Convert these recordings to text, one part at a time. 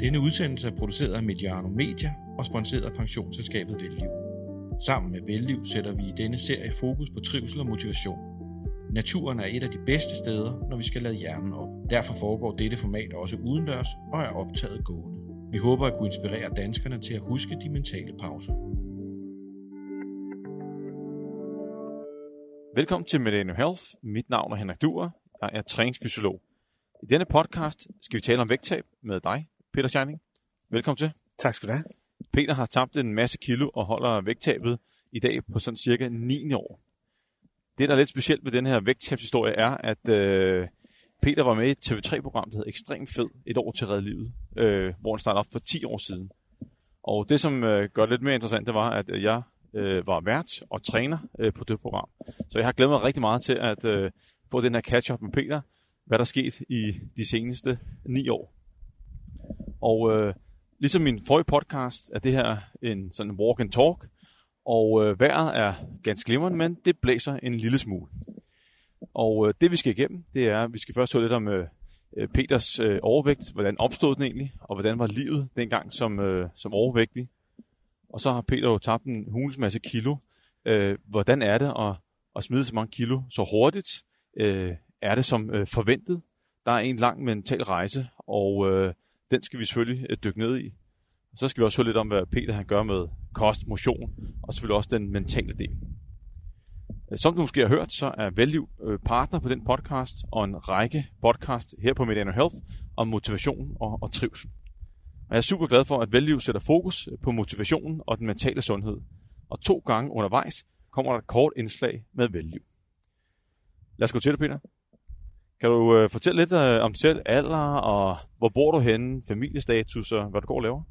Denne udsendelse er produceret af Mediano Media og sponsoreret af pensionsselskabet Velliv. Sammen med Velliv sætter vi i denne serie fokus på trivsel og motivation. Naturen er et af de bedste steder, når vi skal lade hjernen op. Derfor foregår dette format også udendørs og er optaget gående. Vi håber at kunne inspirere danskerne til at huske de mentale pauser. Velkommen til Medano Health. Mit navn er Henrik Duer. Jeg er træningsfysiolog. I denne podcast skal vi tale om vægttab med dig, Peter Shining. Velkommen til. Tak skal du have. Peter har tabt en masse kilo og holder vægttabet i dag på sådan cirka 9 år. Det, der er lidt specielt ved den her vægttabshistorie, er, at øh, Peter var med i et TV3-program, der hedder Ekstrem Fed, et år til redde livet, øh, hvor han startede op for 10 år siden. Og det, som øh, gør det lidt mere interessant, det var, at jeg øh, var vært og træner øh, på det program. Så jeg har glædet mig rigtig meget til at øh, få den her catch-up med Peter, hvad der er sket i de seneste 9 år. Og øh, ligesom min forrige podcast er det her en sådan walk and talk, og øh, vejret er ganske glimrende, men det blæser en lille smule. Og øh, det vi skal igennem, det er, at vi skal først høre lidt om øh, øh, Peters øh, overvægt, hvordan opstod den egentlig, og hvordan var livet dengang som, øh, som overvægtig. Og så har Peter jo tabt en hulens masse kilo. Øh, hvordan er det at, at smide så mange kilo så hurtigt? Øh, er det som øh, forventet? Der er en lang mental rejse, og øh, den skal vi selvfølgelig øh, dykke ned i. Og så skal vi også høre lidt om, hvad Peter han gør med kost, motion, og selvfølgelig også den mentale del. Øh, som du måske har hørt, så er Velliv øh, partner på den podcast, og en række podcast her på Mediano Health om motivation og, og trivsel. Og jeg er super glad for, at Velliv sætter fokus på motivationen og den mentale sundhed. Og to gange undervejs kommer der et kort indslag med Velliv. Lad os gå til det, Peter. Kan du øh, fortælle lidt øh, om dig selv, alder, og hvor bor du henne, familiestatus og hvad du går og laver?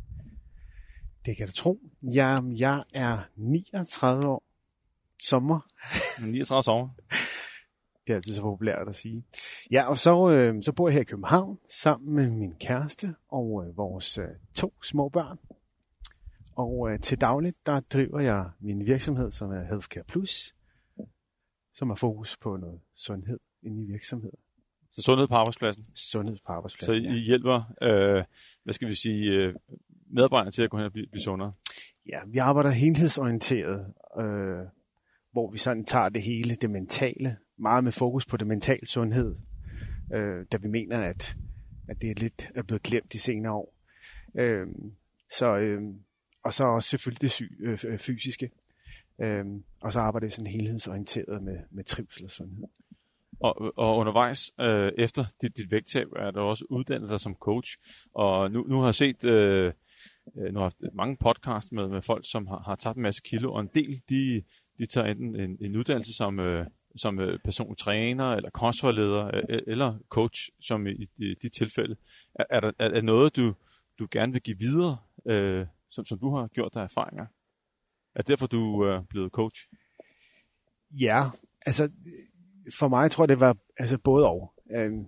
Det kan du tro. Jeg, jeg er 39 år. Sommer. 39 sommer. Det er altid så populært at sige. Ja, og så, øh, så bor jeg her i København sammen med min kæreste og øh, vores øh, to små børn. Og øh, til dagligt, der driver jeg min virksomhed, som er Healthcare Plus, som har fokus på noget sundhed inde i virksomheden. Så sundhed på arbejdspladsen. Sundhed på Så arbejdspladsen, I hjælper, øh, hvad skal vi sige, øh, medarbejderne til at gå hen og blive, blive sundere. Ja, vi arbejder helhedsorienteret, øh, hvor vi sådan tager det hele, det mentale, meget med fokus på det mentale sundhed, øh, da vi mener, at, at det er lidt er blevet glemt de senere år. Øh, så, øh, og så også selvfølgelig det sy- øh, fysiske. Øh, og så arbejder vi sådan helhedsorienteret med, med trivsel og sundhed. Og, og undervejs, øh, efter dit, dit vægttab, er der også uddannet dig som coach. Og nu, nu har jeg set, øh, øh nu har haft mange podcasts med, med folk, som har, har tabt en masse kilo, og en del, de, de tager enten en, en uddannelse som, øh, som øh, personlig træner, eller kostforleder, øh, øh eller coach, som i, i, de tilfælde. Er, er der er, er noget, du, du gerne vil give videre, øh, som, som du har gjort dig erfaringer? Er derfor, du øh, er blevet coach? Ja, altså for mig tror jeg, det var altså både og. Øhm,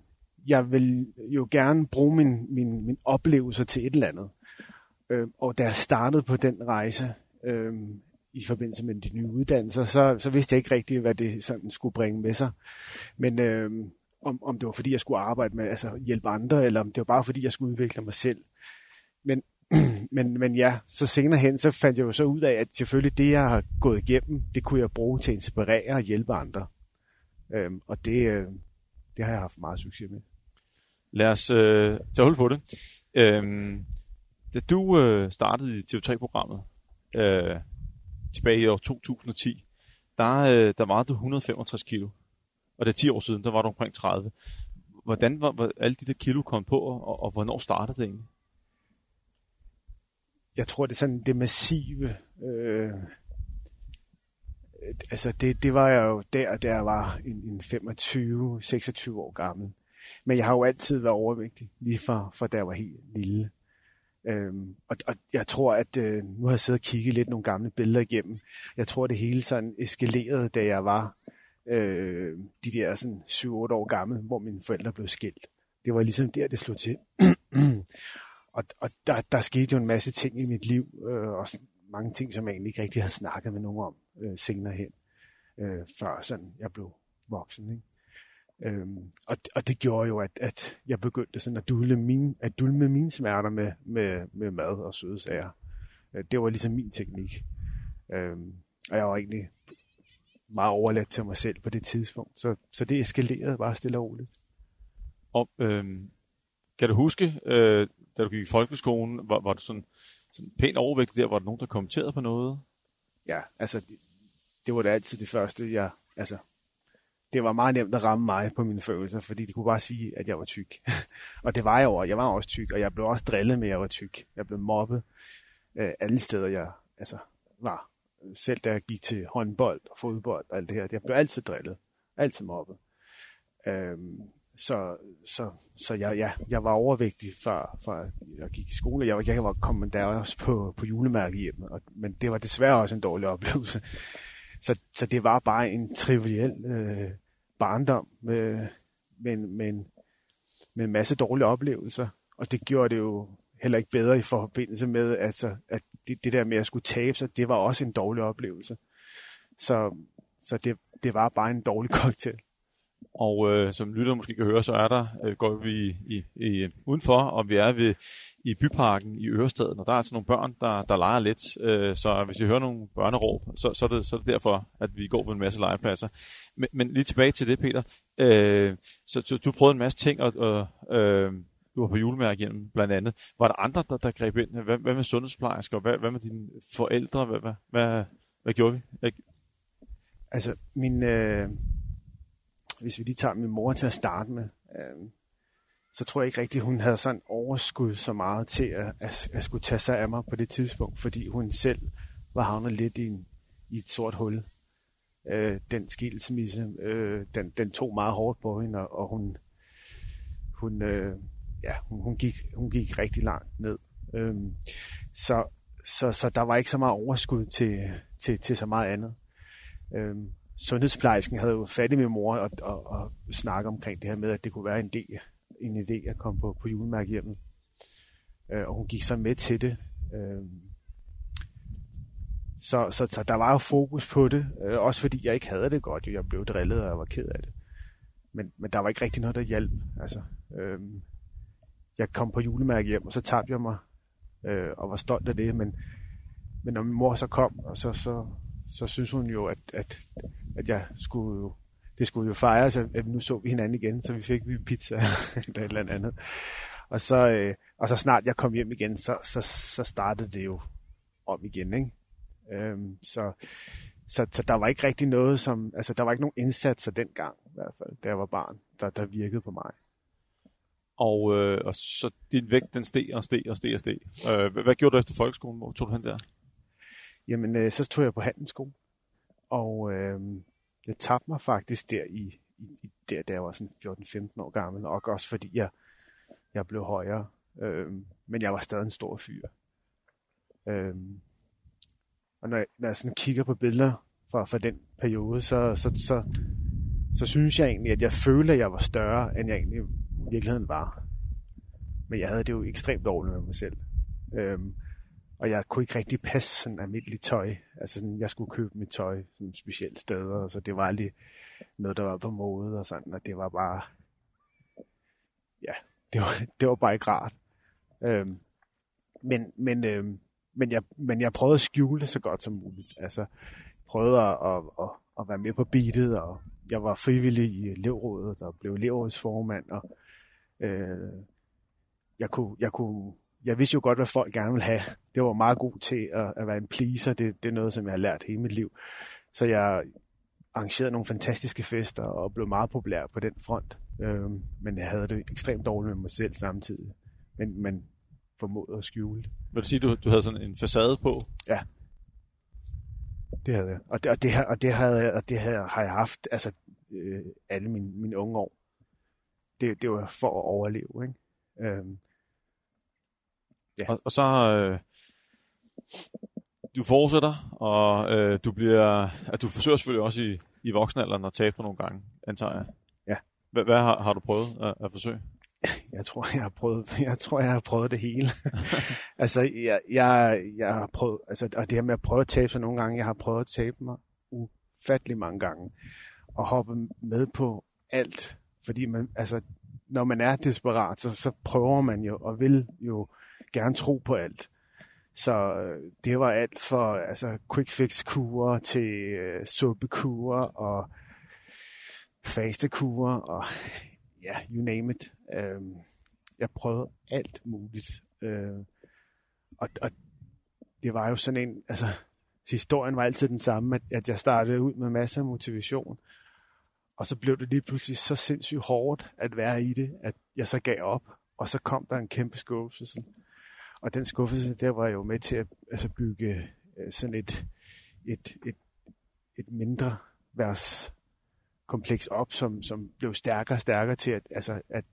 Jeg vil jo gerne bruge min, min, min oplevelser til et eller andet. Øh, Og da jeg startede på den rejse øh, i forbindelse med de nye uddannelser, så, så vidste jeg ikke rigtigt, hvad det sådan skulle bringe med sig. Men øh, om, om det var fordi, jeg skulle arbejde med, altså hjælpe andre, eller om det var bare fordi, jeg skulle udvikle mig selv. Men, men, men ja, så senere hen, så fandt jeg jo så ud af, at selvfølgelig det, jeg har gået igennem, det kunne jeg bruge til at inspirere og hjælpe andre. Øhm, og det, øh, det har jeg haft meget succes med. Lad os øh, tage hul på det. Øhm, da du øh, startede i TV3-programmet øh, tilbage i år 2010, der, øh, der var du 165 kilo. Og det er 10 år siden, der var du omkring 30. Hvordan var, var alle de der kilo kom på, og, og hvornår startede det egentlig? Jeg tror, det er sådan det massive. Øh, altså det, det var jeg jo der, der jeg var en, en 25-26 år gammel. Men jeg har jo altid været overvægtig, lige fra, fra da jeg var helt lille. Øhm, og, og jeg tror, at øh, nu har jeg siddet og kigget lidt nogle gamle billeder igennem. Jeg tror, det hele sådan eskalerede, da jeg var øh, de der sådan 7-8 år gammel, hvor mine forældre blev skilt. Det var ligesom der, det slog til. og og der, der skete jo en masse ting i mit liv, øh, og mange ting, som jeg egentlig ikke rigtig havde snakket med nogen om øh, senere hen, øh, før sådan jeg blev voksen. Ikke? Øhm, og, og det gjorde jo, at, at jeg begyndte sådan at dulme, mine, at dulme mine smerter med, med, med mad og søde sager. Øh, det var ligesom min teknik. Øhm, og jeg var egentlig meget overladt til mig selv på det tidspunkt. Så, så det eskalerede bare stille og roligt. Og, øhm, kan du huske, øh, da du gik i folkeskolen, var, var du sådan, sådan pænt overvægtig der? Var der nogen, der kommenterede på noget? Ja, altså det, det var da altid det første, jeg, altså det var meget nemt at ramme mig på mine følelser, fordi de kunne bare sige, at jeg var tyk. og det var jeg over. Jeg var også tyk, og jeg blev også drillet med, at jeg var tyk. Jeg blev mobbet øh, alle steder, jeg altså, var. Selv da jeg gik til håndbold og fodbold og alt det her. Jeg blev altid drillet. Altid mobbet. Øhm, så så, så jeg, ja, jeg var overvægtig, før, før jeg gik i skole. Jeg, jeg var kommet der også på, på julemærke hjem, og, men det var desværre også en dårlig oplevelse. Så, så det var bare en triviel øh, barndom med, med, med, en, med en masse dårlige oplevelser. Og det gjorde det jo heller ikke bedre i forbindelse med, altså, at det, det der med at skulle tabe sig, det var også en dårlig oplevelse. Så, så det, det var bare en dårlig cocktail. Og øh, som lytter måske kan høre, så er der, øh, går vi i, i, udenfor, og vi er ved, i byparken i Ørestaden, og der er altså nogle børn, der, der leger lidt. Øh, så hvis I hører nogle børneråb, så, så, er det, så er det derfor, at vi går på en masse legepladser. Men, men lige tilbage til det, Peter. Øh, så, så du prøvede en masse ting, og, og øh, du var på julemærke hjem blandt andet. Var der andre, der, der greb ind? Hvad, hvad med sundhedsplejersker? Hvad, hvad med dine forældre? Hvad, hvad, hvad, hvad gjorde vi? Altså, min... Øh hvis vi lige tager min mor til at starte med, øh, så tror jeg ikke rigtigt, hun havde sådan overskud så meget til at, at, at skulle tage sig af mig på det tidspunkt, fordi hun selv var havnet lidt i, en, i et sort hul. Øh, den skilsmisse, øh, den, den tog meget hårdt på hende, og, og hun, hun, øh, ja, hun, hun, gik, hun gik rigtig langt ned. Øh, så, så, så der var ikke så meget overskud til, til, til så meget andet. Øh, sundhedsplejersken havde jo fat i min mor og, og, og snakke omkring det her med, at det kunne være en idé, en idé at komme på, på julemærkehjemmet. Øh, og hun gik så med til det. Øh, så, så, så der var jo fokus på det, øh, også fordi jeg ikke havde det godt. Jo. Jeg blev drillet, og jeg var ked af det. Men, men der var ikke rigtig noget, der hjalp. Altså, øh, jeg kom på julemærke hjem, og så tabte jeg mig, øh, og var stolt af det. Men, men når min mor så kom, og så, så, så synes hun jo, at, at at jeg skulle jo, det skulle jo fejres, at nu så vi hinanden igen, så vi fik vi pizza eller et eller andet. Og så, øh, og så snart jeg kom hjem igen, så, så, så startede det jo om igen, ikke? Øhm, så, så, så der var ikke rigtig noget som, altså der var ikke nogen indsatser dengang, i hvert fald, da jeg var barn, der, der virkede på mig. Og, øh, og så din vægt, den steg og steg og steg og steg. Øh, hvad, hvad gjorde du efter folkeskolen? Hvor tog du hen der? Jamen, øh, så tog jeg på handelsskole. Og øh, jeg tabte mig faktisk der i, i, i der, da jeg var sådan 14-15 år gammel, og også fordi jeg, jeg blev højere. Øh, men jeg var stadig en stor fyr. Øh, og når jeg, når jeg sådan kigger på billeder fra, fra den periode, så, så, så, så synes jeg egentlig, at jeg følte, at jeg var større, end jeg egentlig i virkeligheden var. Men jeg havde det jo ekstremt dårligt med mig selv. Øhm, og jeg kunne ikke rigtig passe sådan almindeligt tøj. Altså sådan, jeg skulle købe mit tøj sådan specielle steder, så det var aldrig noget, der var på mode og sådan, og det var bare, ja, det var, det var bare ikke rart. Øhm, men, men, øhm, men, jeg, men jeg prøvede at skjule det så godt som muligt. Altså, prøvede at, at, at, at være med på beatet, og jeg var frivillig i elevrådet, og blev elevrådsformand, og øh, jeg kunne, jeg kunne jeg vidste jo godt, hvad folk gerne vil have. Det var meget god til at, at være en pleaser. Det, det er noget, som jeg har lært hele mit liv. Så jeg arrangerede nogle fantastiske fester og blev meget populær på den front. Øhm, men jeg havde det ekstremt dårligt med mig selv samtidig. Men man formåede at skjule det. Vil du sige, du, du havde sådan en facade på? Ja. Det havde jeg. Og det, og det, og det, havde, og det havde, har jeg haft altså, øh, alle mine, mine unge år. Det, det var for at overleve. Ikke? Øhm, Ja. Og, og så øh, du fortsætter, og øh, du bliver, at du forsøger selvfølgelig også i, i voksenalderen at tabe på nogle gange, antager jeg. Ja. Hvad, hvad har, har du prøvet at, at forsøge? Jeg tror, jeg har prøvet, jeg tror, jeg har prøvet det hele. altså, jeg, jeg, jeg har prøvet, altså, og det her med at prøve at tabe sig nogle gange, jeg har prøvet at tabe mig ufattelig mange gange, og hoppe med på alt, fordi man, altså, når man er desperat, så, så prøver man jo, og vil jo gerne tro på alt. Så øh, det var alt for altså, quick fix kurer til øh, suppekurer og faste kurer og ja, you name it. Øh, jeg prøvede alt muligt. Øh, og, og det var jo sådan en, altså historien var altid den samme, at, at jeg startede ud med masser af motivation, og så blev det lige pludselig så sindssygt hårdt at være i det, at jeg så gav op, og så kom der en kæmpe skuffelse. Og den skuffelse, der var jo med til at altså, bygge øh, sådan et, et, et, et mindre vers kompleks op, som, som blev stærkere og stærkere til, at, altså, at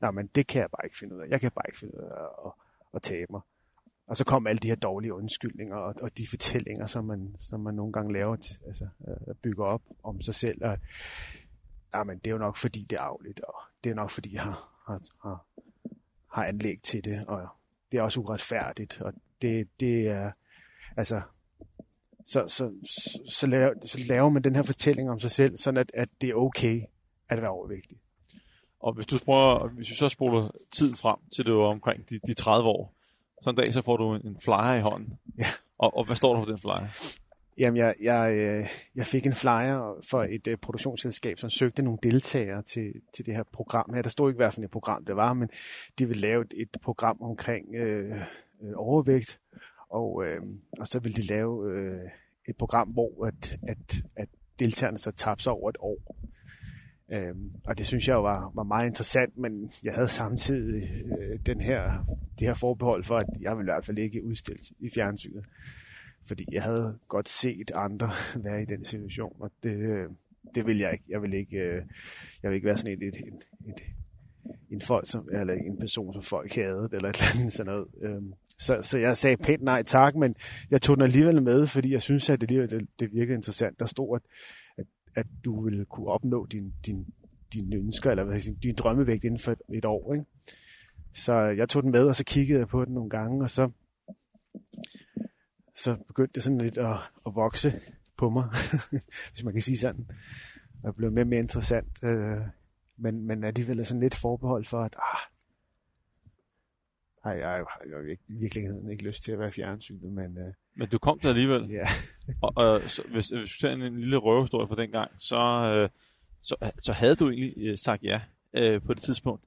nej, men det kan jeg bare ikke finde ud af. Jeg kan bare ikke finde ud af at, at, at tabe mig. Og så kom alle de her dårlige undskyldninger og, og de fortællinger, som man, som man nogle gange laver, altså øh, bygger op om sig selv. Og, nej, men det er jo nok fordi, det er afligt, og det er nok fordi, jeg har, har, har, har anlæg til det, og det er også uretfærdigt, og det, det er, altså, så, så, så, så, laver, så laver man den her fortælling om sig selv, sådan at, at det er okay at være overvægtig. Og hvis du prøver, hvis du så spoler tiden frem til det var omkring de, de 30 år, så en dag så får du en flyer i hånden. Ja. Og, og hvad står der på den flyer? Jamen, jeg, jeg, øh, jeg fik en flyer for et uh, produktionsselskab, som søgte nogle deltagere til, til det her program her. Der stod ikke, hvilket program det var, men de ville lave et, et program omkring øh, øh, overvægt, og, øh, og så ville de lave øh, et program, hvor at, at, at deltagerne så tabte sig over et år. Øhm, og det synes jeg var, var meget interessant, men jeg havde samtidig øh, den her, det her forbehold for, at jeg ville i hvert fald ikke udstilles i fjernsynet. Fordi jeg havde godt set andre være i den situation, og det, øh, det vil jeg ikke. Jeg vil ikke, øh, jeg vil ikke være sådan et, et, et, et en, folk, som, eller en person, som folk havde, eller et eller andet sådan noget. Øhm, så, så jeg sagde pænt nej tak, men jeg tog den alligevel med, fordi jeg synes, at det, det, det virkede interessant. Der stod, at, at, at du ville kunne opnå din, din, din ønsker, eller hvad sige, din drømmevægt inden for et, et år. Ikke? Så jeg tog den med, og så kiggede jeg på den nogle gange, og så, så begyndte det sådan lidt at, at vokse på mig, hvis man kan sige sådan. Og blev mere og mere interessant. Øh, men, men alligevel er sådan lidt forbehold for, at ah, ej, jeg har virkeligheden ikke lyst til at være fjernsynet, men... Uh, men du kom der alligevel. Ja. og, og så, hvis, hvis du ser en, lille røvehistorie fra den gang, så, uh, så, så havde du egentlig uh, sagt ja uh, på det tidspunkt.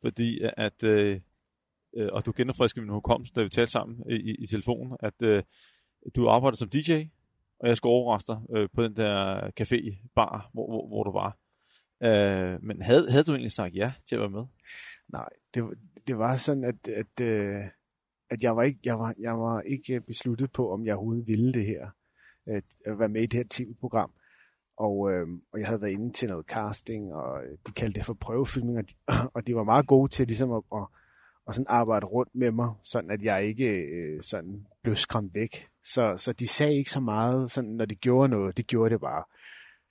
Fordi at, uh, øh, og du genopfrisker min hukommelse, da vi talte sammen øh, i, i, telefonen, at øh, du arbejder som DJ, og jeg skulle overraske dig øh, på den der café, bar, hvor, hvor, hvor du var. Øh, men havde, havde du egentlig sagt ja til at være med? Nej, det, det var sådan, at, at, øh, at jeg, var ikke, jeg, var, jeg var ikke besluttet på, om jeg overhovedet ville det her. At, at være med i det her tv-program. Og, øh, og jeg havde været inde til noget casting, og de kaldte det for prøvefilming, og de, og de var meget gode til ligesom at, at, og sådan arbejde rundt med mig, sådan at jeg ikke øh, sådan blev skræmt væk. Så, så de sagde ikke så meget, sådan, når de gjorde noget, de gjorde det bare.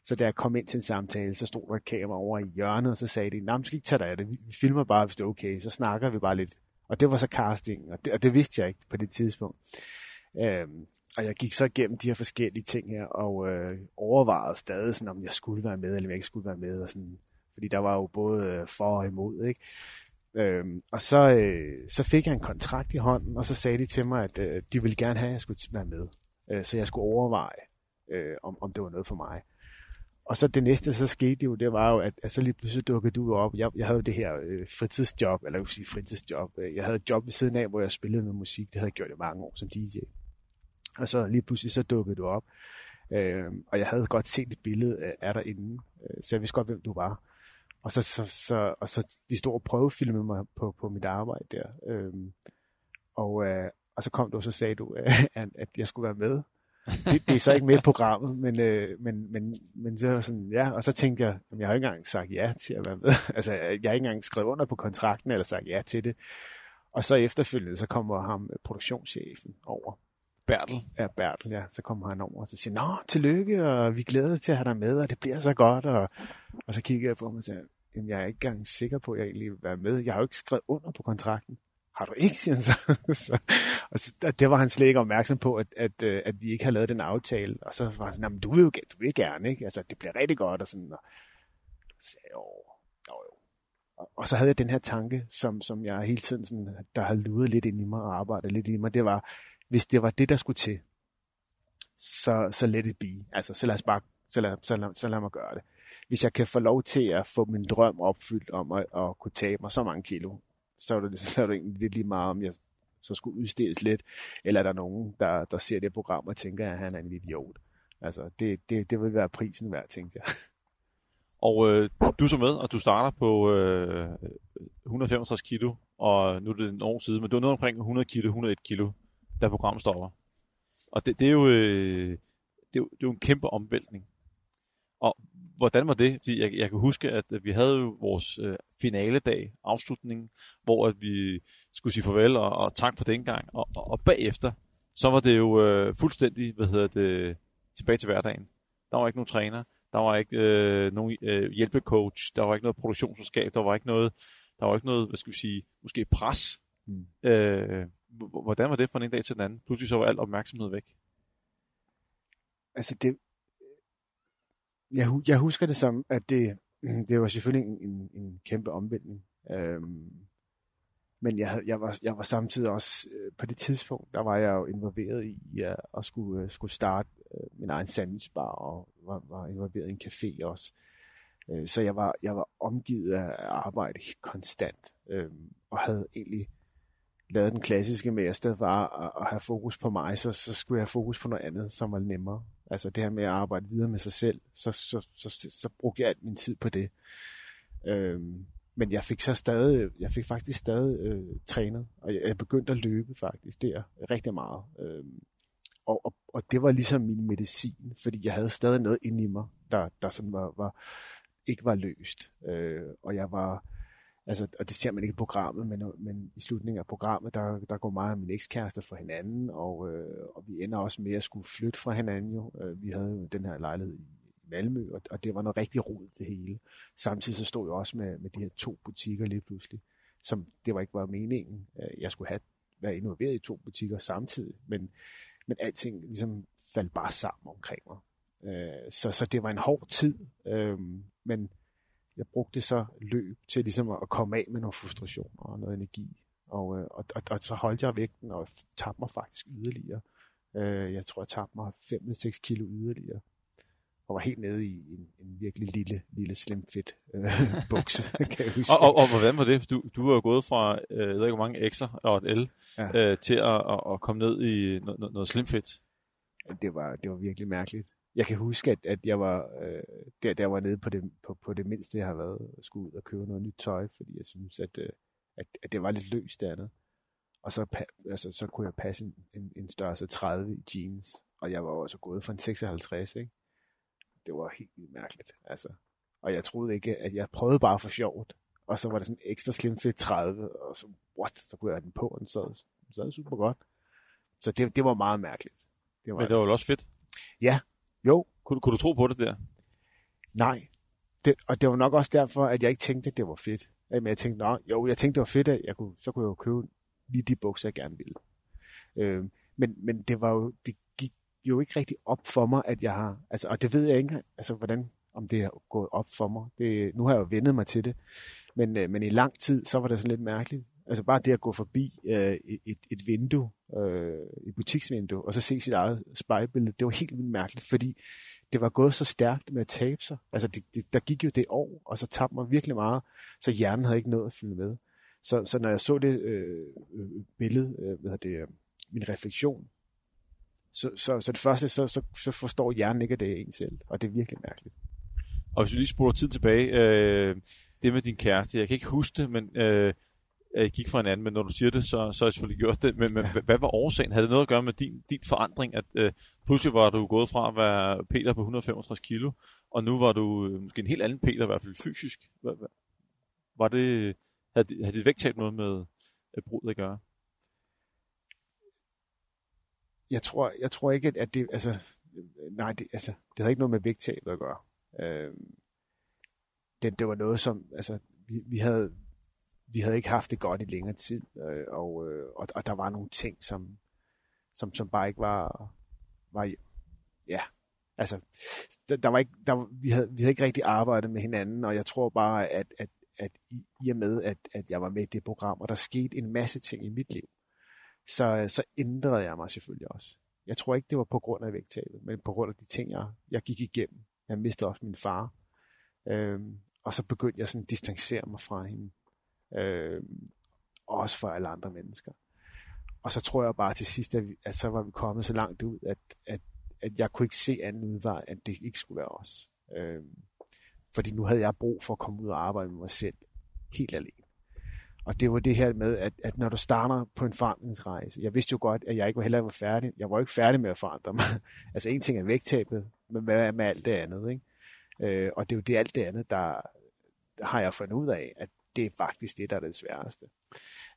Så da jeg kom ind til en samtale, så stod der et kamera over i hjørnet, og så sagde de, nej, du skal ikke tage dig af det, vi filmer bare, hvis det er okay, så snakker vi bare lidt. Og det var så casting, og det, og det vidste jeg ikke på det tidspunkt. Øhm, og jeg gik så igennem de her forskellige ting her, og øh, overvejede stadig, sådan, om jeg skulle være med, eller om jeg ikke skulle være med. Og sådan, fordi der var jo både øh, for og imod. Ikke? Øhm, og så, øh, så fik jeg en kontrakt i hånden, og så sagde de til mig, at øh, de ville gerne have, at jeg skulle være med. Øh, så jeg skulle overveje, øh, om, om det var noget for mig. Og så det næste, så skete jo, det var jo, at, at så lige pludselig dukkede du op. Jeg, jeg havde jo det her øh, fritidsjob, eller jeg vil sige fritidsjob. Øh, jeg havde et job ved siden af, hvor jeg spillede noget musik. Det havde jeg gjort i mange år som DJ. Og så lige pludselig så dukkede du op. Øh, og jeg havde godt set et billede af dig inden, øh, så jeg vidste godt, hvem du var. Og så, så, så, og så de store prøvefilmede mig på, på mit arbejde der. Øhm, og, øh, og så kom du, og så sagde du, at, at jeg skulle være med det, det er så ikke med i programmet, men, øh, men, men, men så var sådan, ja, og så tænkte jeg, at jeg har ikke engang sagt ja til at være med. altså, jeg har ikke engang skrevet under på kontrakten, eller sagt ja til det. Og så efterfølgende, så kommer ham, øh, produktionschefen, over. Bertel? Ja, Bertel, ja. Så kommer han over og så siger, nå, tillykke, og vi glæder os til at have dig med, og det bliver så godt. Og, og så kigger jeg på ham og siger, jamen, jeg er ikke engang sikker på, at jeg egentlig vil være med. Jeg har jo ikke skrevet under på kontrakten har du ikke, siger han så. så og så, det var han slet ikke opmærksom på, at, at, øh, at vi ikke har lavet den aftale. Og så var han sådan, du vil jo du vil gerne, ikke? Altså, det bliver rigtig godt, og sådan. Og så jo, jo, jo, og, og så havde jeg den her tanke, som, som jeg hele tiden sådan, der har luret lidt ind i mig og arbejdet lidt i mig, det var, hvis det var det, der skulle til, så, så let it be. Altså, så lad os bare, så lad, så, lad, så lad mig gøre det. Hvis jeg kan få lov til at få min drøm opfyldt om at, at kunne tabe mig så mange kilo, så er det, så er det egentlig lidt lige meget, om jeg så skulle udstilles lidt, eller er der nogen, der, der ser det program og tænker, at han er en idiot. Altså, det, det, det vil være prisen værd, tænkte jeg. Og øh, du så med, og du starter på øh, 165 kilo, og nu er det en år siden, men du er nede omkring 100 kilo, 101 kilo, da programmet stopper. Og det, det, er jo, øh, det, er jo, det er jo en kæmpe omvæltning. Og hvordan var det? Fordi jeg, jeg kan huske, at vi havde jo vores øh, finaledag, afslutningen, hvor at vi skulle sige farvel og, og tak for den gang. Og, og, og bagefter, så var det jo øh, fuldstændig, hvad hedder det, tilbage til hverdagen. Der var ikke nogen træner, der var ikke øh, nogen øh, hjælpecoach, der var ikke noget produktionsselskab, der var ikke noget, der var ikke noget, hvad skal vi sige, måske pres. Mm. Øh, hvordan var det fra en dag til den anden? Pludselig så var al opmærksomhed væk. Altså det, jeg, jeg husker det som, at det, det var selvfølgelig en, en, en kæmpe omvæltning. Øhm, men jeg, jeg, var, jeg var samtidig også, øh, på det tidspunkt, der var jeg jo involveret i at, øh, at skulle, øh, skulle starte øh, min egen sandwichbar, og var, var involveret i en café også. Øh, så jeg var, jeg var omgivet af arbejde konstant, øh, og havde egentlig lavet den klassiske med, at i stedet for at, at have fokus på mig, så, så skulle jeg have fokus på noget andet, som var nemmere. Altså det her med at arbejde videre med sig selv, så, så, så, så, så brugte jeg alt min tid på det. Øhm, men jeg fik så stadig, jeg fik faktisk stadig øh, trænet, og jeg, jeg begyndte at løbe faktisk der rigtig meget. Øhm, og, og, og det var ligesom min medicin, fordi jeg havde stadig noget inde i mig, der, der sådan var, var, ikke var løst. Øh, og jeg var, altså, og det ser man ikke i programmet, men, men i slutningen af programmet, der, der går meget af min ekskæreste for hinanden, og, øh, og vi ender også med at skulle flytte fra hinanden jo. Øh, vi havde jo den her lejlighed i Malmø, og, og det var noget rigtig rod det hele. Samtidig så stod jeg også med, med de her to butikker lige pludselig, som det var ikke var meningen. Øh, jeg skulle have være involveret i to butikker samtidig, men, men alting ligesom faldt bare sammen omkring mig. Øh, så, så det var en hård tid, øh, men jeg brugte så løb til ligesom at komme af med nogle frustrationer og noget energi. Og, øh, og, og, og så holdt jeg vægten og tabte mig faktisk yderligere. Øh, jeg tror, jeg tabte mig 5-6 kilo yderligere. Og var helt nede i en, en virkelig lille, lille slim fit øh, bukse, kan jeg huske. og, og, og, hvordan var det? Du, du var jo gået fra, øh, jeg ved ikke hvor mange X'er og et L, ja. øh, til at, at, at komme ned i noget, noget slim fit. Det var, det var virkelig mærkeligt jeg kan huske, at, at jeg var øh, der, der var nede på det, på, på det mindste, jeg har været, skulle ud og købe noget nyt tøj, fordi jeg synes, at, øh, at, at det var lidt løst andet. Og så, altså, så kunne jeg passe en, en, en størrelse 30 i jeans, og jeg var også gået for en 56, ikke? Det var helt mærkeligt, altså. Og jeg troede ikke, at jeg prøvede bare for sjovt, og så var det sådan ekstra slim fit 30, og så, what, så kunne jeg have den på, og den sad, sad super godt. Så det, det var meget mærkeligt. Det var, Men det var jo også fedt. Ja, jo. Kunne, kunne du tro på det der? Nej. Det, og det var nok også derfor, at jeg ikke tænkte, at det var fedt. Men jeg tænkte, Nå, jo, jeg tænkte, det var fedt, at jeg kunne, så kunne jeg jo købe lige de bukser, jeg gerne ville. Øh, men, men det var jo, det gik jo ikke rigtig op for mig, at jeg har, altså, og det ved jeg ikke, altså, hvordan, om det har gået op for mig. Det, nu har jeg jo vendet mig til det, men, øh, men i lang tid, så var det sådan lidt mærkeligt. Altså bare det at gå forbi øh, et, et vindue, øh, et butiksvindue, og så se sit eget spejlbillede, det var helt vildt mærkeligt, fordi det var gået så stærkt med at tabe sig. Altså det, det, der gik jo det år, og så tabte man virkelig meget, så hjernen havde ikke noget at følge med. Så, så når jeg så det øh, øh billede, øh, hvad det, øh, min refleksion, så, så, så det første, så, så, så forstår hjernen ikke, at det er en selv, og det er virkelig mærkeligt. Og hvis vi lige spoler tid tilbage, øh, det med din kæreste, jeg kan ikke huske det, men øh, jeg gik fra hinanden, men når du siger det, så, så har jeg selvfølgelig gjort det. Men, men ja. hvad var årsagen? Havde det noget at gøre med din, din forandring? At øh, pludselig var du gået fra at være Peter på 165 kilo, og nu var du øh, måske en helt anden Peter, i hvert fald fysisk. Var det, havde, havde dit vægttab noget med øh, at brudet at gøre? Jeg tror, jeg tror ikke, at det, altså, nej, det, altså, det havde ikke noget med vægttab at gøre. Øh, det, det var noget, som, altså, vi, vi havde, vi havde ikke haft det godt i længere tid, øh, og, øh, og, og der var nogle ting, som, som, som bare ikke var, var ja, altså, der, der var ikke, der, vi, havde, vi havde ikke rigtig arbejdet med hinanden, og jeg tror bare, at, at, at i, i og med, at, at jeg var med i det program, og der skete en masse ting i mit liv, så, så ændrede jeg mig selvfølgelig også. Jeg tror ikke, det var på grund af vægttabet, men på grund af de ting, jeg, jeg gik igennem. Jeg mistede også min far. Øhm, og så begyndte jeg sådan at distancere mig fra hende. Øh, også for alle andre mennesker. Og så tror jeg bare til sidst, at, vi, at så var vi kommet så langt ud, at, at, at jeg kunne ikke se anden udvej, at det ikke skulle være os. Øh, fordi nu havde jeg brug for at komme ud og arbejde med mig selv helt alene. Og det var det her med, at, at når du starter på en forandringsrejse, jeg vidste jo godt, at jeg ikke var heller var færdig. Jeg var ikke færdig med at forandre mig. altså en ting er vægttabet, men hvad er med alt det andet? Ikke? Øh, og det er jo det alt det andet, der har jeg fundet ud af, at det er faktisk det, der er det sværeste.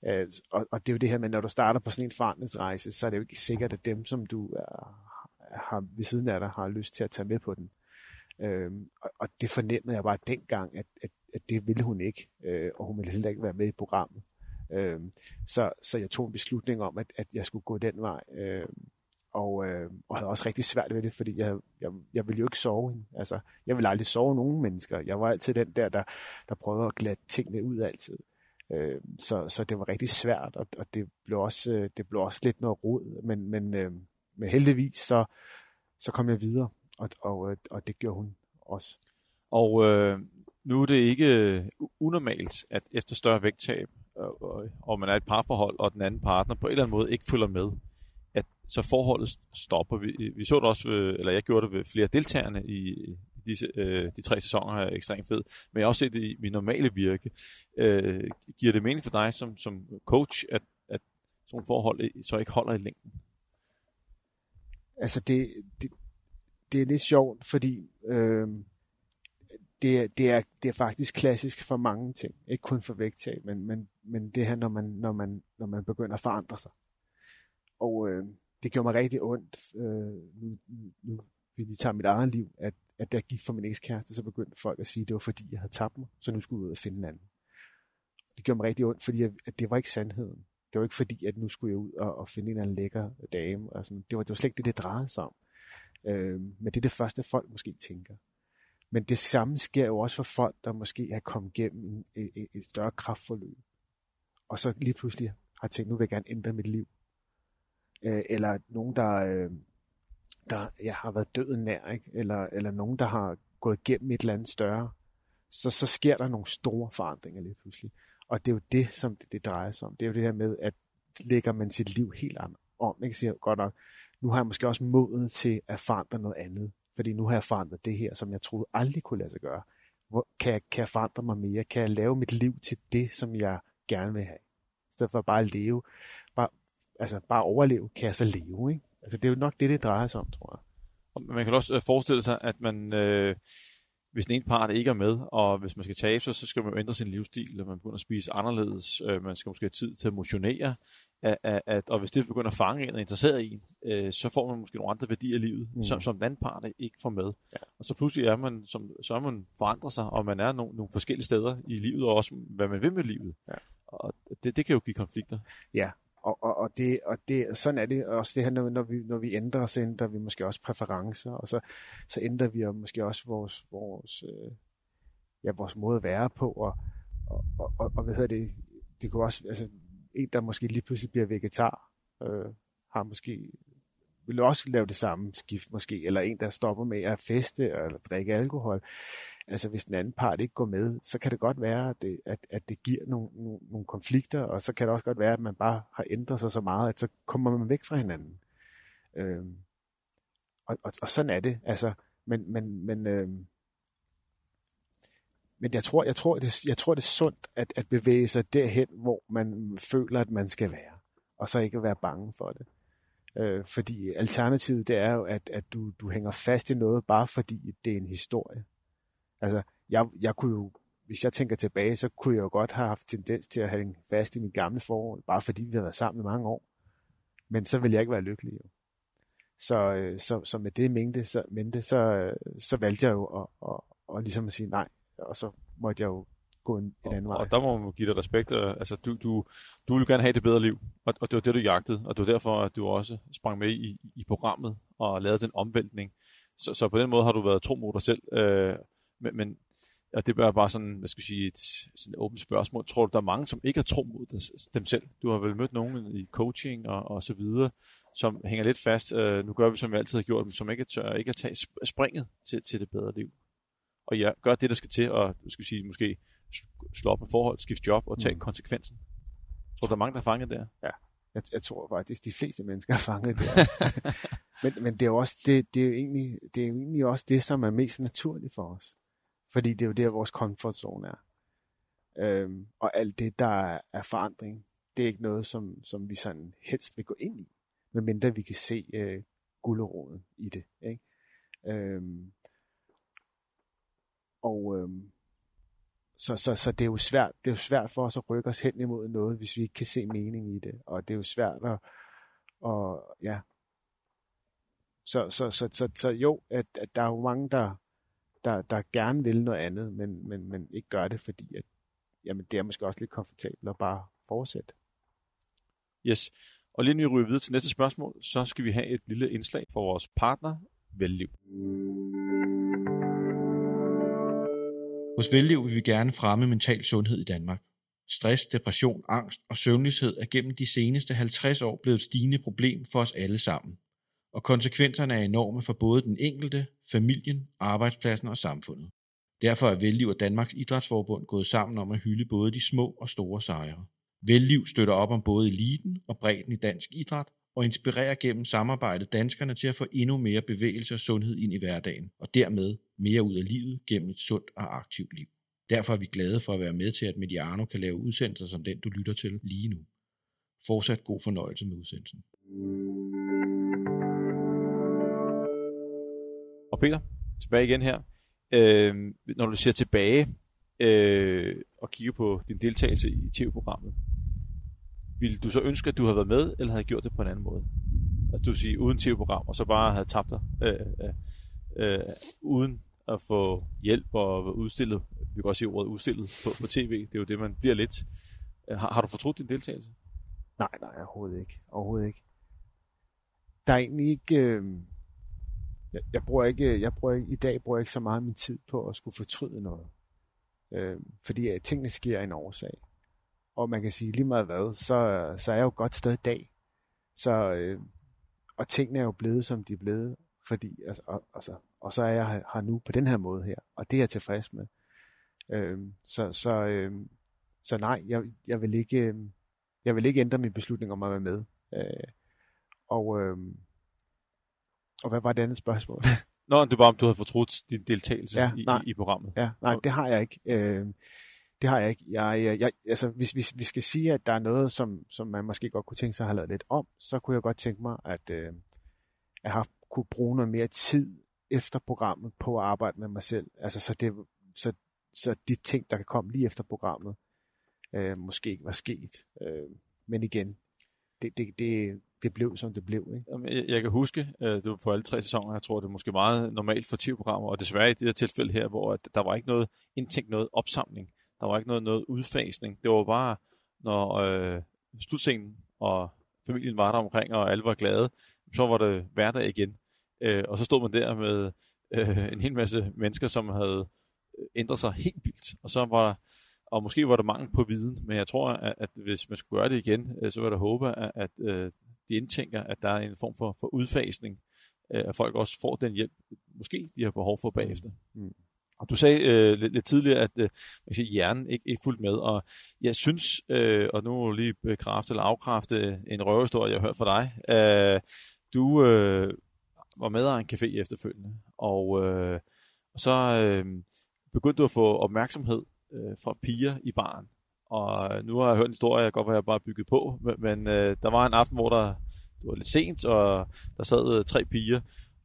Øh, og, og det er jo det her med, når du starter på sådan en forandringsrejse, så er det jo ikke sikkert, at dem, som du er, har ved siden af dig, har lyst til at tage med på den. Øh, og, og det fornemmede jeg bare dengang, at, at, at det ville hun ikke, øh, og hun ville heller ikke være med i programmet. Øh, så, så jeg tog en beslutning om, at, at jeg skulle gå den vej. Øh, og, øh, og havde også rigtig svært ved det, fordi jeg, jeg, jeg ville jo ikke sove. Altså, jeg ville aldrig sove nogen mennesker. Jeg var altid den der, der, der prøvede at glatte tingene ud altid. Øh, så, så det var rigtig svært, og, og det, blev også, øh, det blev også lidt noget rod. Men, men, øh, men heldigvis, så, så kom jeg videre, og, og, øh, og det gjorde hun også. Og øh, nu er det ikke øh, unormalt, at efter større vægttab, og, og, og man er et parforhold, og den anden partner på en eller anden måde ikke følger med, at så forholdet stopper. Vi, vi så det også, ved, eller jeg gjorde det ved flere deltagerne i, disse, øh, de tre sæsoner er ekstremt fed, men jeg har også set det i min normale virke. Øh, giver det mening for dig som, som coach, at, at sådan et forhold så ikke holder i længden? Altså det, det, det er lidt sjovt, fordi øh, det, det, er, det er faktisk klassisk for mange ting. Ikke kun for vægttab, men, men, men det her, når man, når, man, når man begynder at forandre sig. Og øh, det gjorde mig rigtig ondt, øh, nu, nu vil de tager mit eget liv, at, at da jeg gik for min ekskæreste, så begyndte folk at sige, at det var fordi, jeg havde tabt mig, så nu skulle jeg ud og finde en anden. Det gjorde mig rigtig ondt, fordi jeg, at det var ikke sandheden. Det var ikke fordi, at nu skulle jeg ud og, og finde en eller anden lækker dame. Og sådan. Det, var, det var slet ikke det, det drejede sig om. Øh, men det er det første, folk måske tænker. Men det samme sker jo også for folk, der måske har kommet igennem et, et, et større kraftforløb. Og så lige pludselig har tænkt, nu vil jeg gerne ændre mit liv. Øh, eller nogen, der, øh, der ja, har været døden nær, ikke? Eller, eller nogen, der har gået igennem et eller andet større, så, så sker der nogle store forandringer lige pludselig. Og det er jo det, som det, det drejer sig om. Det er jo det her med, at lægger man sit liv helt om. Ikke? Siger godt nok, nu har jeg måske også modet til at forandre noget andet. Fordi nu har jeg forandret det her, som jeg troede aldrig kunne lade sig gøre. Hvor, kan, jeg, kan jeg forandre mig mere? Kan jeg lave mit liv til det, som jeg gerne vil have? I stedet for bare at leve, bare, altså bare overleve, kan jeg så leve, ikke? Altså det er jo nok det, det drejer sig om, tror jeg. Og man kan også øh, forestille sig, at man, øh, hvis den ene part ikke er med, og hvis man skal tabe sig, så skal man jo ændre sin livsstil, og man begynder at spise anderledes, øh, man skal måske have tid til at motionere, at, at, at, og hvis det begynder at fange en og interessere en, øh, så får man måske nogle andre værdier i livet, mm. som, som den anden part ikke får med. Ja. Og så pludselig er man, som, så er man forandret sig, og man er nogle, nogle forskellige steder i livet, og også hvad man vil med livet. Ja. Og det, det kan jo give konflikter. Ja, og, og, og, det, og det, sådan er det også det her, når, når, vi, når vi ændrer, så ændrer vi måske også præferencer, og så, så ændrer vi måske også vores, vores, øh, ja, vores måde at være på, og, og, og, og, og hvad hedder det, det kunne også, altså en, der måske lige pludselig bliver vegetar, øh, har måske vil også lave det samme skift måske, eller en, der stopper med at feste eller drikke alkohol. Altså hvis den anden part ikke går med, så kan det godt være, at det, at, at det giver nogle, nogle, nogle konflikter, og så kan det også godt være, at man bare har ændret sig så meget, at så kommer man væk fra hinanden. Øhm, og, og, og sådan er det. Altså, men, men, men, øhm, men jeg tror, jeg tror, det, jeg tror, det er sundt at, at bevæge sig derhen, hvor man føler, at man skal være, og så ikke være bange for det. Øh, fordi alternativet, det er jo, at, at du, du hænger fast i noget, bare fordi det er en historie. Altså, jeg, jeg kunne jo, hvis jeg tænker tilbage, så kunne jeg jo godt have haft tendens til at hænge fast i min gamle forhold, bare fordi vi har været sammen i mange år. Men så ville jeg ikke være lykkelig. Jo. Så, øh, så, så med det mente, så, mente, så, så valgte jeg jo at, at, at, at ligesom at sige nej, og så måtte jeg jo gå en, en anden vej. Og der må man give dig respekt. Altså, du, du, du vil gerne have det bedre liv, og, og det var det, du jagtede, og det var derfor, at du også sprang med i, i programmet og lavede den omvæltning. Så, så på den måde har du været tro mod dig selv. Øh, men men og det er bare sådan, hvad skal jeg sige, et sådan et åbent spørgsmål. Tror du, der er mange, som ikke har tro mod dem selv? Du har vel mødt nogen i coaching og, og så videre, som hænger lidt fast. Uh, nu gør vi, som vi altid har gjort, men som ikke tør ikke at tage springet til, til det bedre liv. Og ja, gør det, der skal til, og skal sige, måske slå op med forhold, skifte job og tage mm. konsekvensen. Tror du, der er mange, der er fanget der? Ja, jeg, jeg tror faktisk, de fleste mennesker er fanget der. men, men det er jo også det, det er jo egentlig, det er jo egentlig også det, som er mest naturligt for os. Fordi det er jo der, vores comfort zone er. Øhm, og alt det, der er forandring, det er ikke noget, som, som vi sådan helst vil gå ind i, medmindre vi kan se øh, gulderåden i det. Ikke? Øhm, og øhm, så, så, så det er jo svært, det er jo svært for os at rykke os hen imod noget, hvis vi ikke kan se mening i det. Og det er jo svært at, og, ja. Så, så, så, så, så jo, at, at der er jo mange, der, der, der gerne vil noget andet, men, men, men ikke gør det, fordi at, jamen, det er måske også lidt komfortabelt at bare fortsætte. Yes. Og lige nu ryger vi videre til næste spørgsmål, så skal vi have et lille indslag for vores partner, Velliv. Hos Vellev vil vi gerne fremme mental sundhed i Danmark. Stress, depression, angst og søvnløshed er gennem de seneste 50 år blevet et stigende problem for os alle sammen og konsekvenserne er enorme for både den enkelte, familien, arbejdspladsen og samfundet. Derfor er Velliv og Danmarks Idrætsforbund gået sammen om at hylde både de små og store sejre. Velliv støtter op om både eliten og bredden i dansk idræt og inspirerer gennem samarbejde danskerne til at få endnu mere bevægelse og sundhed ind i hverdagen, og dermed mere ud af livet gennem et sundt og aktivt liv. Derfor er vi glade for at være med til, at Mediano kan lave udsendelser som den, du lytter til lige nu. Fortsat god fornøjelse med udsendelsen. Og Peter, tilbage igen her. Øh, når du ser tilbage øh, og kigger på din deltagelse i TV-programmet, ville du så ønske, at du havde været med, eller havde gjort det på en anden måde? Altså du siger uden TV-program, og så bare havde tabt dig øh, øh, øh, uden at få hjælp og udstillet, vi kan også sige ordet udstillet på, på tv, det er jo det, man bliver lidt. Øh, har, har du fortrudt din deltagelse? Nej, nej, overhovedet ikke. Overhovedet ikke. Der er egentlig ikke... Øh jeg, jeg, bruger ikke, jeg bruger ikke, i dag bruger jeg ikke så meget min tid på at skulle fortryde noget. Øh, fordi at tingene sker af en årsag. Og man kan sige lige meget hvad, så, så er jeg jo godt sted i dag. Så, øh, og tingene er jo blevet, som de er blevet, fordi, altså, og, altså, og så er jeg her nu på den her måde her, og det er jeg tilfreds med. Øh, så, så, øh, så nej, jeg, jeg, vil ikke, øh, jeg vil ikke ændre min beslutning om at være med. Øh, og, øh, og hvad var det andet spørgsmål? Nå, det var om du havde fortrudt din deltagelse ja, i, nej, i, programmet. Ja, nej, det har jeg ikke. Øh, det har jeg ikke. Jeg, jeg, jeg, altså, hvis, hvis vi skal sige, at der er noget, som, som man måske godt kunne tænke sig at have lavet lidt om, så kunne jeg godt tænke mig, at øh, jeg har kunne bruge noget mere tid efter programmet på at arbejde med mig selv. Altså, så, det, så, så de ting, der kan komme lige efter programmet, øh, måske ikke var sket. Øh, men igen, det, det, det, det blev, som det blev. Ikke? Jeg, jeg kan huske, øh, det var på alle tre sæsoner, jeg tror, det er måske meget normalt for TV-programmer, og desværre i det her tilfælde her, hvor at der var ikke noget indtænkt noget opsamling, der var ikke noget, noget udfasning. Det var bare, når øh, slutscenen og familien var der omkring, og alle var glade, så var det hverdag igen. Øh, og så stod man der med øh, en hel masse mennesker, som havde øh, ændret sig helt vildt. Og så var der og måske var der mangel på viden, men jeg tror, at, at hvis man skulle gøre det igen, øh, så var der håbe, at, at øh, de indtænker, at der er en form for, for udfasning, øh, at folk også får den hjælp, måske de har behov for bagefter. Mm. Og du sagde øh, lidt, lidt tidligere, at øh, man siger, hjernen ikke, ikke fuldt med, og jeg synes, øh, og nu lige bekræfte eller afkræfte en røvehistorie, jeg har hørt fra dig, øh, du øh, var med af en café efterfølgende, og, øh, og så øh, begyndte du at få opmærksomhed øh, fra piger i baren. Og nu har jeg hørt en historie, jeg godt var jeg bare bygget på, men, men øh, der var en aften, hvor der det var lidt sent, og der sad øh, tre piger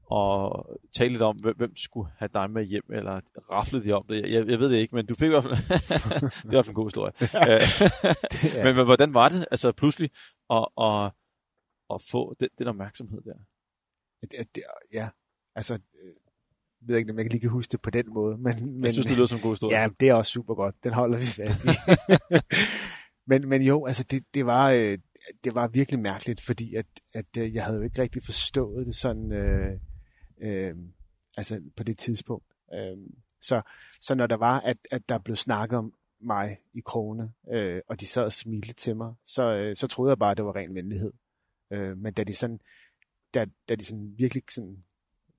og talte lidt om, hvem, hvem skulle have dig med hjem, eller raflede de om det. Jeg, jeg ved det ikke, men du fik i hvert fald, det var en god historie. ja. men, men hvordan var det, altså pludselig, at, at, at få den, den opmærksomhed der? Det, det, ja, altså øh, ved ikke, om jeg lige kan huske det på den måde. Men, men, jeg synes, det lyder som en god historie. Ja, det er også super godt. Den holder vi fast i. men, men jo, altså det, det, var, øh, det var virkelig mærkeligt, fordi at, at øh, jeg havde jo ikke rigtig forstået det sådan, øh, øh, altså på det tidspunkt. Øh, Så, så når der var, at, at der blev snakket om mig i krone, øh, og de sad og smilte til mig, så, øh, så troede jeg bare, at det var ren venlighed. Øh, men da de sådan, da, da de sådan virkelig sådan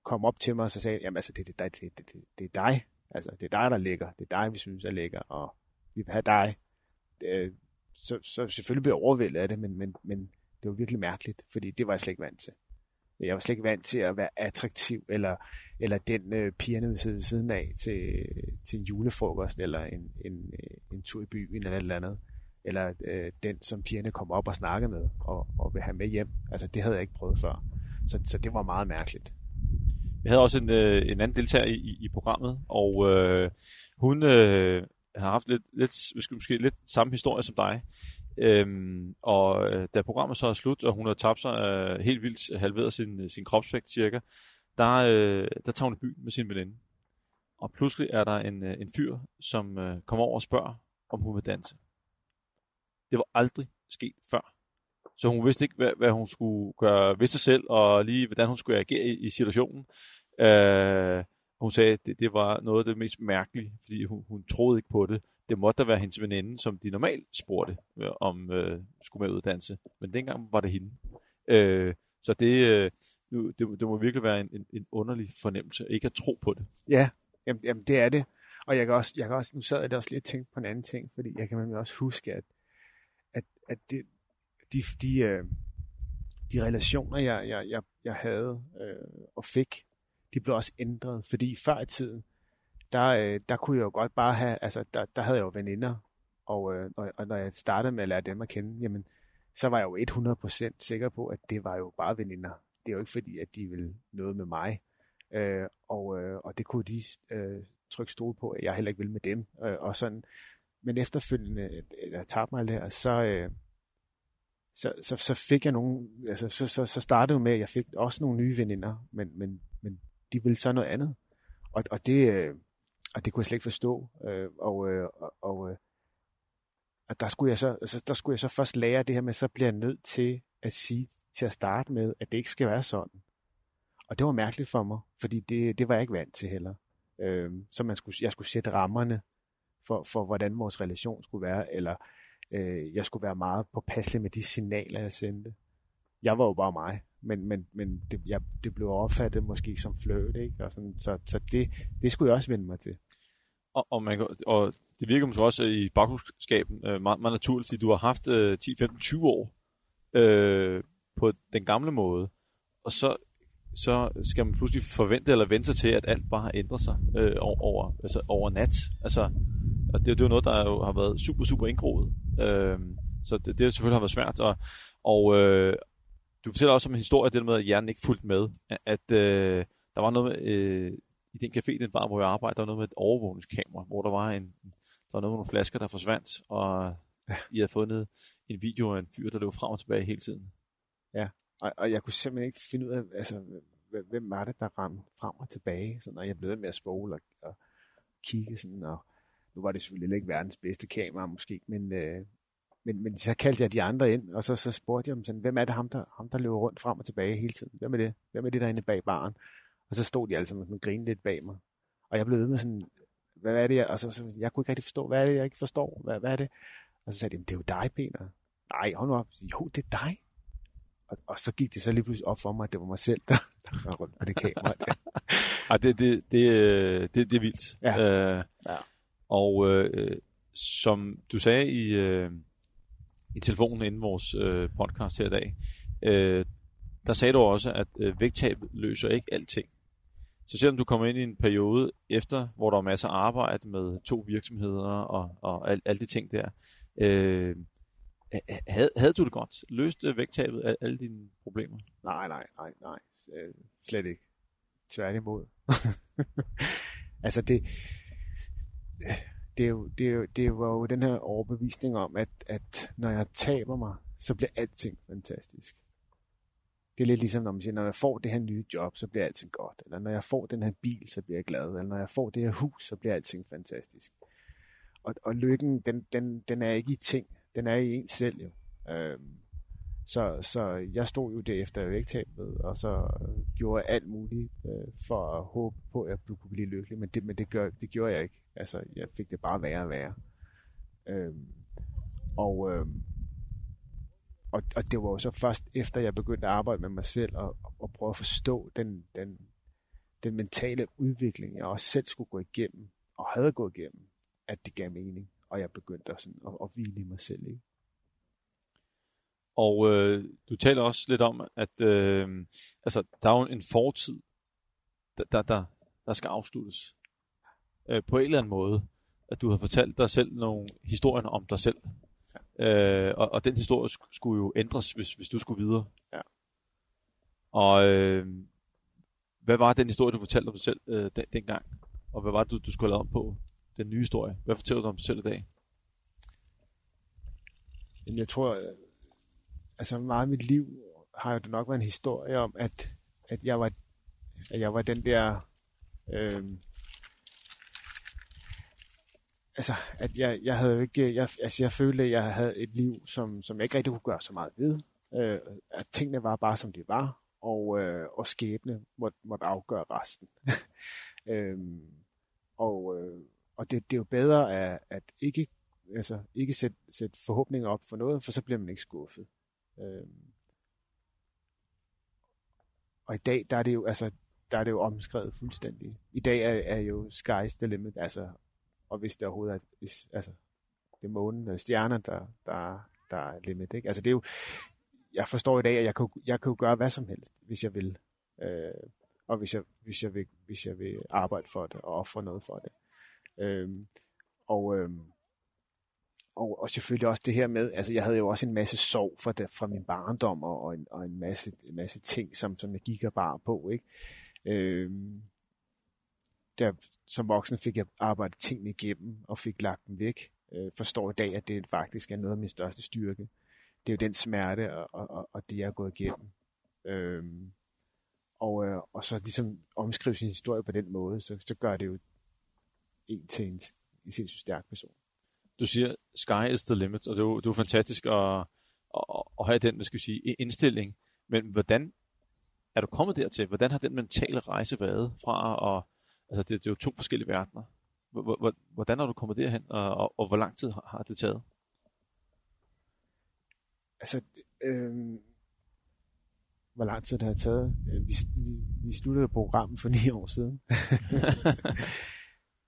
kom op til mig og så sagde, jamen altså, det, det, det, det, det, det er dig. Altså, det er dig, der ligger. Det er dig, vi synes er lækker, og vi vil have dig. Øh, så, så selvfølgelig blev jeg overvældet af det, men, men, men det var virkelig mærkeligt, fordi det var jeg slet ikke vant til. Jeg var slet ikke vant til at være attraktiv, eller, eller den øh, pigerne vil sidde ved siden af til, til en julefrokost, eller en, en, øh, en tur i byen, eller et eller andet. Eller øh, den, som pigerne kom op og snakkede med, og, og vil have med hjem. Altså, det havde jeg ikke prøvet før. Så, så det var meget mærkeligt. Jeg havde også en, øh, en anden deltager i, i programmet, og øh, hun øh, har haft lidt, lidt, måske lidt samme historie som dig. Øhm, og øh, da programmet så er slut, og hun har tabt sig øh, helt vildt, halveret sin, øh, sin kropsvægt cirka, der, øh, der tager hun i byen med sin veninde. Og pludselig er der en, øh, en fyr, som øh, kommer over og spørger, om hun vil danse. Det var aldrig sket før. Så hun vidste ikke, hvad, hvad hun skulle gøre ved sig selv, og lige hvordan hun skulle agere i, i situationen. Øh, hun sagde, at det, det var noget af det mest mærkelige, fordi hun, hun troede ikke på det. Det måtte da være hendes veninde, som de normalt spurgte, øh, om øh, skulle med ud danse. Men dengang var det hende. Øh, så det, øh, det, det må virkelig være en, en, en underlig fornemmelse, ikke at tro på det. Ja, jamen, jamen det er det. Og jeg kan også, jeg kan også nu sad jeg også lige og tænkte på en anden ting, fordi jeg kan også huske, at, at, at det, de, de, øh, de relationer, jeg, jeg, jeg, jeg havde øh, og fik, de blev også ændret, fordi før i tiden, der, øh, der kunne jeg jo godt bare have, altså der, der havde jeg jo veninder, og, øh, og, og når jeg startede med at lære dem at kende, jamen, så var jeg jo 100% sikker på, at det var jo bare veninder. Det er jo ikke fordi, at de ville noget med mig. Øh, og, øh, og det kunne de øh, trykke stole på, at jeg heller ikke ville med dem. Øh, og sådan. Men efterfølgende, da jeg tabte mig der, så, øh, så, så, så fik jeg nogle, altså så, så, så startede jo med, at jeg fik også nogle nye veninder, men, men de ville så noget andet. Og, og, det, øh, og det kunne jeg slet ikke forstå. Øh, og, øh, og, og, øh, og der skulle, jeg så, altså, der skulle jeg så først lære det her med, så bliver jeg nødt til at sige til at starte med, at det ikke skal være sådan. Og det var mærkeligt for mig, fordi det, det var jeg ikke vant til heller. Øh, så man skulle, jeg skulle sætte rammerne for, for, hvordan vores relation skulle være, eller øh, jeg skulle være meget påpasselig med de signaler, jeg sendte. Jeg var jo bare mig, men, men, men det, jeg, det blev opfattet måske som fløjt, ikke? Og sådan, så, så det, det skulle jeg også vende mig til. Og, og, man, og det virker måske også i bagklubskaben øh, meget, meget naturligt, fordi du har haft øh, 10, 15, 20 år øh, på den gamle måde, og så, så skal man pludselig forvente eller vente sig til, at alt bare har ændret sig øh, over, altså over nat. Altså, og det, det er jo noget, der jo har været super, super indgroet. Øh, så det, det selvfølgelig har været svært. Og, og øh, du fortæller også om en historie, det med, at hjernen ikke fulgte med. At øh, der var noget med, øh, i den café, den bar, hvor jeg arbejdede, der var noget med et overvågningskamera, hvor der var en, der var noget med nogle flasker, der forsvandt, og ja. I havde fundet en video af en fyr, der løb frem og tilbage hele tiden. Ja, og, og jeg kunne simpelthen ikke finde ud af, altså, hvem var det, der ramte frem og tilbage, så når jeg blev med at spole og, og kigge sådan, og nu var det selvfølgelig ikke verdens bedste kamera måske, men, øh, men, men så kaldte jeg de andre ind, og så, så spurgte jeg dem sådan, hvem er det ham der, ham, der løber rundt frem og tilbage hele tiden? Hvem er det? Hvem er det derinde bag baren? Og så stod de alle sammen og grinede lidt bag mig. Og jeg blev ved med sådan, hvad er det? Jeg, og så, så, jeg kunne ikke rigtig forstå, hvad er det, jeg ikke forstår? Hvad, hvad er det? Og så sagde de, det er jo dig, Peter. Nej, hold nu op. Jo, det er dig. Og, og så gik det så lige pludselig op for mig, at det var mig selv, der, der var rundt på det kamera. Der. Ej, det, det, det, øh, det, det er vildt. Ja. Øh, ja. Og øh, som du sagde i, øh, i telefonen inden vores øh, podcast her i dag, øh, der sagde du også, at øh, vægttab løser ikke alting. Så selvom du kommer ind i en periode efter, hvor der er masser af arbejde med to virksomheder og, og alle, alle de ting der, øh, havde, havde du det godt? Løste vægttabet af alle dine problemer? Nej, nej, nej, nej. Øh, slet ikke. Tværtimod. altså det, det, er jo, det, er jo, det var jo den her overbevisning om, at, at når jeg taber mig, så bliver alting fantastisk. Det er lidt ligesom, når man siger, når jeg får det her nye job, så bliver alting godt. Eller når jeg får den her bil, så bliver jeg glad. Eller når jeg får det her hus, så bliver alting fantastisk. Og, og lykken, den, den, den er ikke i ting. Den er i en selv jo. Øhm, så, så jeg stod jo derefter vægttabet, og så øh, gjorde jeg alt muligt øh, for at håbe på, at jeg kunne blive lykkelig, men det, men det, gør, det gjorde jeg ikke. Altså, jeg fik det bare værre og værre. Øhm, og, øhm, og, og det var jo så først efter, jeg begyndte at arbejde med mig selv og, og prøve at forstå den, den, den mentale udvikling, jeg også selv skulle gå igennem, og havde gået igennem, at det gav mening, og jeg begyndte sådan at, at hvile i mig selv. Ikke? Og øh, du taler også lidt om, at øh, altså, der er jo en fortid, der, der, der, der skal afsluttes øh, på en eller anden måde. At du har fortalt dig selv nogle historier om dig selv. Ja. Øh, og, og den historie skulle jo ændres, hvis, hvis du skulle videre. Ja. Og øh, hvad var den historie, du fortalte om dig selv øh, den, dengang? Og hvad var det, du, du skulle have om på den nye historie? Hvad fortæller du om dig selv i dag? Jamen, jeg tror, altså meget af mit liv har jo det nok været en historie om, at, at, jeg, var, at jeg var den der... Øh, altså, at jeg, jeg havde jo ikke, jeg, altså jeg følte, at jeg havde et liv, som, som jeg ikke rigtig kunne gøre så meget ved. Øh, at tingene var bare, som de var, og, øh, og skæbne måtte, måtte afgøre resten. øh, og øh, og det, det er jo bedre at, at ikke, altså, ikke sætte, sætte forhåbninger op for noget, for så bliver man ikke skuffet. Øh, Og i dag, der er det jo, altså, der er det jo omskrevet fuldstændig. I dag er, er jo sky's the limit, altså, og hvis det overhovedet er, hvis, altså, det er månen eller stjerner, der, der, der er limit, ikke? Altså det er jo, jeg forstår i dag, at jeg kan, jeg kan jo gøre hvad som helst, hvis jeg vil. Øh, og hvis jeg, hvis, jeg vil, hvis jeg vil arbejde for det og ofre noget for det. Øhm, og, øhm, og, og selvfølgelig også det her med, altså jeg havde jo også en masse sorg fra, det, fra min barndom, og, og, en, og en, masse, en masse ting, som, som jeg gik og bar på, ikke? Øhm, der, som voksen fik jeg arbejdet tingene igennem, og fik lagt dem væk. Øh, forstår i dag, at det faktisk er noget af min største styrke. Det er jo den smerte, og, og, og det jeg er gået igennem. Øhm, og, øh, og så ligesom omskrive sin historie på den måde, så, så gør det jo en til en, en sindssygt stærk person. Du siger, sky is the limit, og det er jo, det er jo fantastisk at, at, at have den, hvad skal vi sige, indstilling. Men hvordan er du kommet dertil? Hvordan har den mentale rejse været fra, og, altså det, det er jo to forskellige verdener. Hvordan er du kommet derhen, og, og, og hvor lang tid har, har det taget? Altså, øh, hvor lang tid det har taget? Øh, vi, vi, vi sluttede programmet for ni år siden.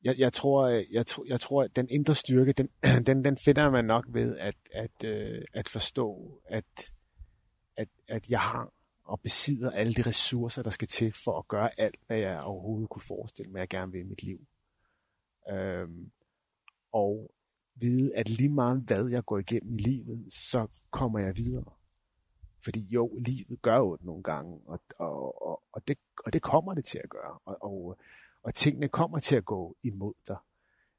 jeg, jeg, tror, øh, jeg, tror, jeg tror, at den indre styrke, den, den, den finder man nok ved at, at, øh, at forstå, at, at, at jeg har og besidder alle de ressourcer, der skal til for at gøre alt, hvad jeg overhovedet kunne forestille mig, jeg gerne vil i mit liv. Øhm, og vide, at lige meget hvad jeg går igennem i livet, så kommer jeg videre. Fordi jo, livet gør jo det nogle gange, og, og, og, og, det, og det kommer det til at gøre. Og, og, og tingene kommer til at gå imod dig.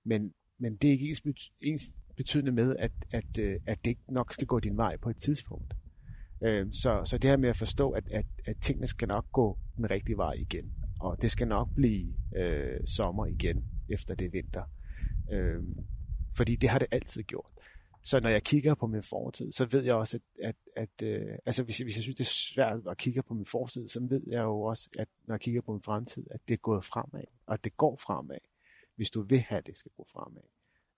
Men, men det er ikke ens, ens betydende med, at, at, øh, at det ikke nok skal gå din vej på et tidspunkt. Øh, så, så det her med at forstå, at, at, at tingene skal nok gå den rigtige vej igen. Og det skal nok blive øh, sommer igen, efter det vinter. Øh, fordi det har det altid gjort. Så når jeg kigger på min fortid, så ved jeg også, at, at, at øh, altså hvis, hvis jeg synes, det er svært at kigge på min fortid, så ved jeg jo også, at når jeg kigger på min fremtid, at det er gået fremad, og det går fremad, hvis du vil have, at det skal gå fremad.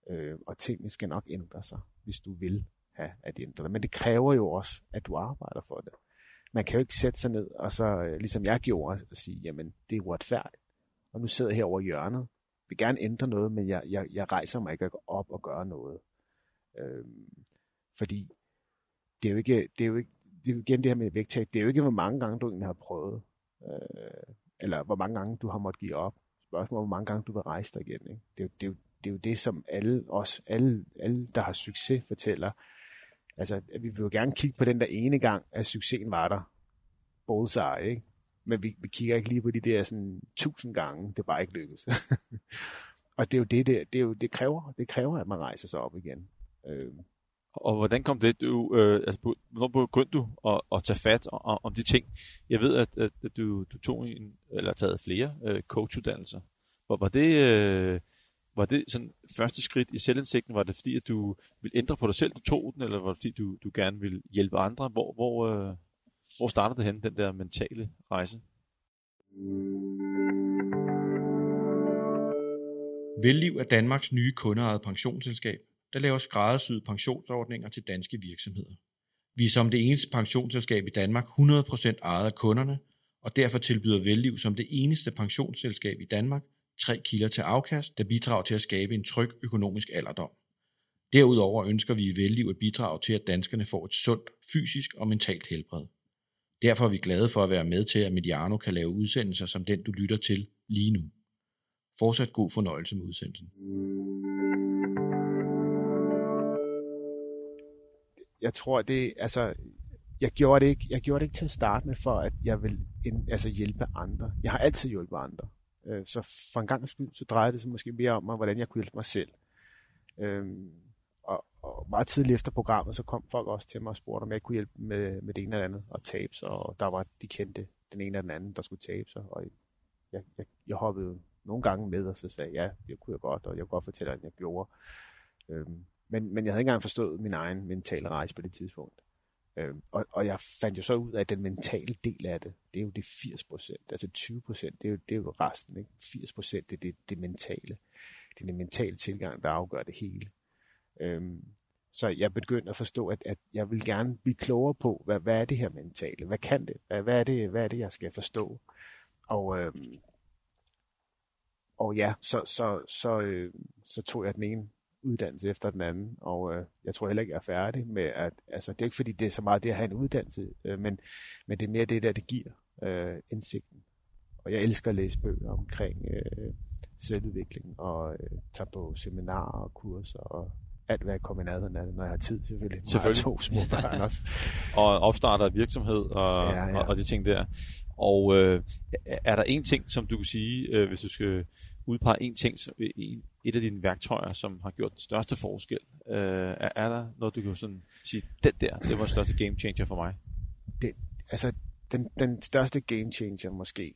Øh, og tingene skal nok ændre sig, hvis du vil have, at det ændrer sig. Men det kræver jo også, at du arbejder for det. Man kan jo ikke sætte sig ned, og så, øh, ligesom jeg gjorde, og sige, jamen, det er uretfærdigt. Og nu sidder jeg her over hjørnet, vil gerne ændre noget, men jeg, jeg, jeg rejser mig ikke op og gør noget. Øh, fordi det er jo ikke, det er jo ikke, det er igen det her med vægttab, det er jo ikke, hvor mange gange du egentlig har prøvet, øh, eller hvor mange gange du har måttet give op. Spørgsmålet hvor mange gange du vil rejse dig igen. Ikke? Det, er, det, er jo, det er jo det, som alle, os, alle, alle, der har succes, fortæller. Altså, vi vil jo gerne kigge på den der ene gang, at succesen var der. Bullseye, ikke? Men vi, vi kigger ikke lige på de der sådan tusind gange, det bare ikke lykkedes. og det er jo det, det, det, er jo, det, kræver, det kræver, at man rejser sig op igen. Øh. Og hvordan kom det, du, øh, altså, hvornår begyndte du at, at tage fat om, om de ting? Jeg ved, at, at, du, du tog en, eller taget flere øh, coachuddannelser. Var, var det, øh, Var det sådan første skridt i selvindsigten? Var det fordi, at du ville ændre på dig selv, du tog den, eller var det fordi, du, du gerne ville hjælpe andre? Hvor, hvor, øh, hvor startede det hen, den der mentale rejse? Velliv er Danmarks nye kundeejede pensionsselskab, der laver skræddersyede pensionsordninger til danske virksomheder. Vi er som det eneste pensionsselskab i Danmark 100% ejet af kunderne, og derfor tilbyder Velliv som det eneste pensionsselskab i Danmark tre kilder til afkast, der bidrager til at skabe en tryg økonomisk alderdom. Derudover ønsker vi i Velliv at bidrage til, at danskerne får et sundt fysisk og mentalt helbred. Derfor er vi glade for at være med til, at Mediano kan lave udsendelser som den, du lytter til lige nu. Fortsat god fornøjelse med udsendelsen. Jeg tror, det altså, jeg gjorde det ikke, jeg gjorde det ikke til at starte med, for at jeg vil altså hjælpe andre. Jeg har altid hjulpet andre. Øh, så for en gang skyld, så drejede det sig måske mere om mig, hvordan jeg kunne hjælpe mig selv. Øh, og, og meget tidligt efter programmet, så kom folk også til mig og spurgte, om jeg kunne hjælpe med, med det ene eller andet og tabe og der var, de kendte den ene eller den anden, der skulle tabe sig, og jeg, jeg, jeg hoppede nogle gange med, og så sagde jeg, ja, det kunne jeg godt, og jeg kunne godt fortælle, at jeg gjorde. Øhm, men, men jeg havde ikke engang forstået min egen mentale rejse på det tidspunkt. Øh, og, og jeg fandt jo så ud af, at den mentale del af det, det er jo det 80 procent. Altså 20 procent, det, er jo, det er jo resten. Ikke? 80 procent, det er det, det mentale. Det er den mentale tilgang, der afgør det hele. Øhm, så jeg begyndte at forstå, at, at jeg vil gerne blive klogere på, hvad, hvad er det her mentale? Hvad kan det? Hvad, hvad, er, det, hvad er det, jeg skal forstå? Og, øhm, og ja, så, så, så, øh, så tog jeg den ene uddannelse efter den anden, og øh, jeg tror heller ikke, jeg er færdig med at, altså det er ikke fordi, det er så meget det at have en uddannelse, øh, men, men det er mere det der, det giver øh, indsigten. Og jeg elsker at læse bøger omkring øh, selvudvikling, og øh, tage på seminarer og kurser, og alt hvad jeg kommer i nærheden af det, når jeg har tid selvfølgelig. Selvfølgelig. to små børn også. og opstarter virksomhed og, ja, ja. og, og de ting der. Og øh, er der en ting, som du kan sige, øh, hvis du skal udpege en ting, som, en, et af dine værktøjer, som har gjort den største forskel? Øh, er, er der noget, du kan sådan sige, den der, det var den største game changer for mig? Det, altså, den, den største game changer måske,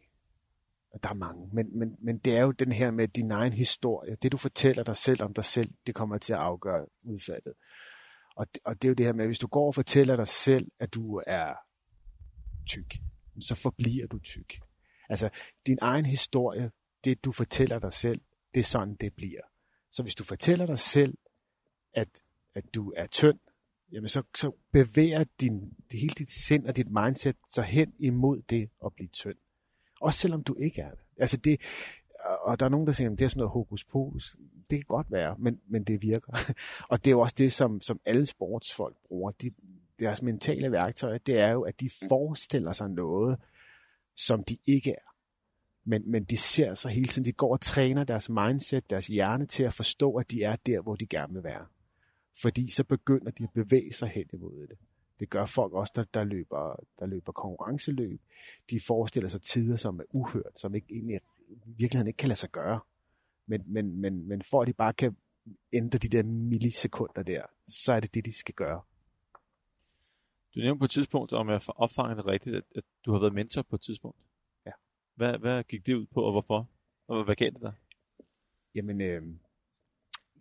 der er mange, men, men, men det er jo den her med din egen historie. Det du fortæller dig selv om dig selv, det kommer til at afgøre udfaldet. Og, og det er jo det her med, hvis du går og fortæller dig selv, at du er tyk, så forbliver du tyk. Altså, din egen historie det du fortæller dig selv, det er sådan, det bliver. Så hvis du fortæller dig selv, at, at du er tynd, jamen så, så bevæger din, det hele dit sind og dit mindset sig hen imod det at blive tynd. Også selvom du ikke er det. Altså det, og der er nogen, der siger, at det er sådan noget hokus pokus. Det kan godt være, men, men det virker. og det er jo også det, som, som alle sportsfolk bruger. De, deres mentale værktøj, det er jo, at de forestiller sig noget, som de ikke er men, men de ser sig hele tiden, de går og træner deres mindset, deres hjerne til at forstå, at de er der, hvor de gerne vil være. Fordi så begynder de at bevæge sig hen imod det. Det gør folk også, der, der, løber, der løber konkurrenceløb. De forestiller sig tider, som er uhørt, som ikke egentlig i virkeligheden ikke kan lade sig gøre. Men, men, men, men for at de bare kan ændre de der millisekunder der, så er det det, de skal gøre. Du nævnte på et tidspunkt, om jeg opfanger det rigtigt, at, at du har været mentor på et tidspunkt. Hvad, hvad gik det ud på, og hvorfor? Og hvad gav det dig? Jamen, øh,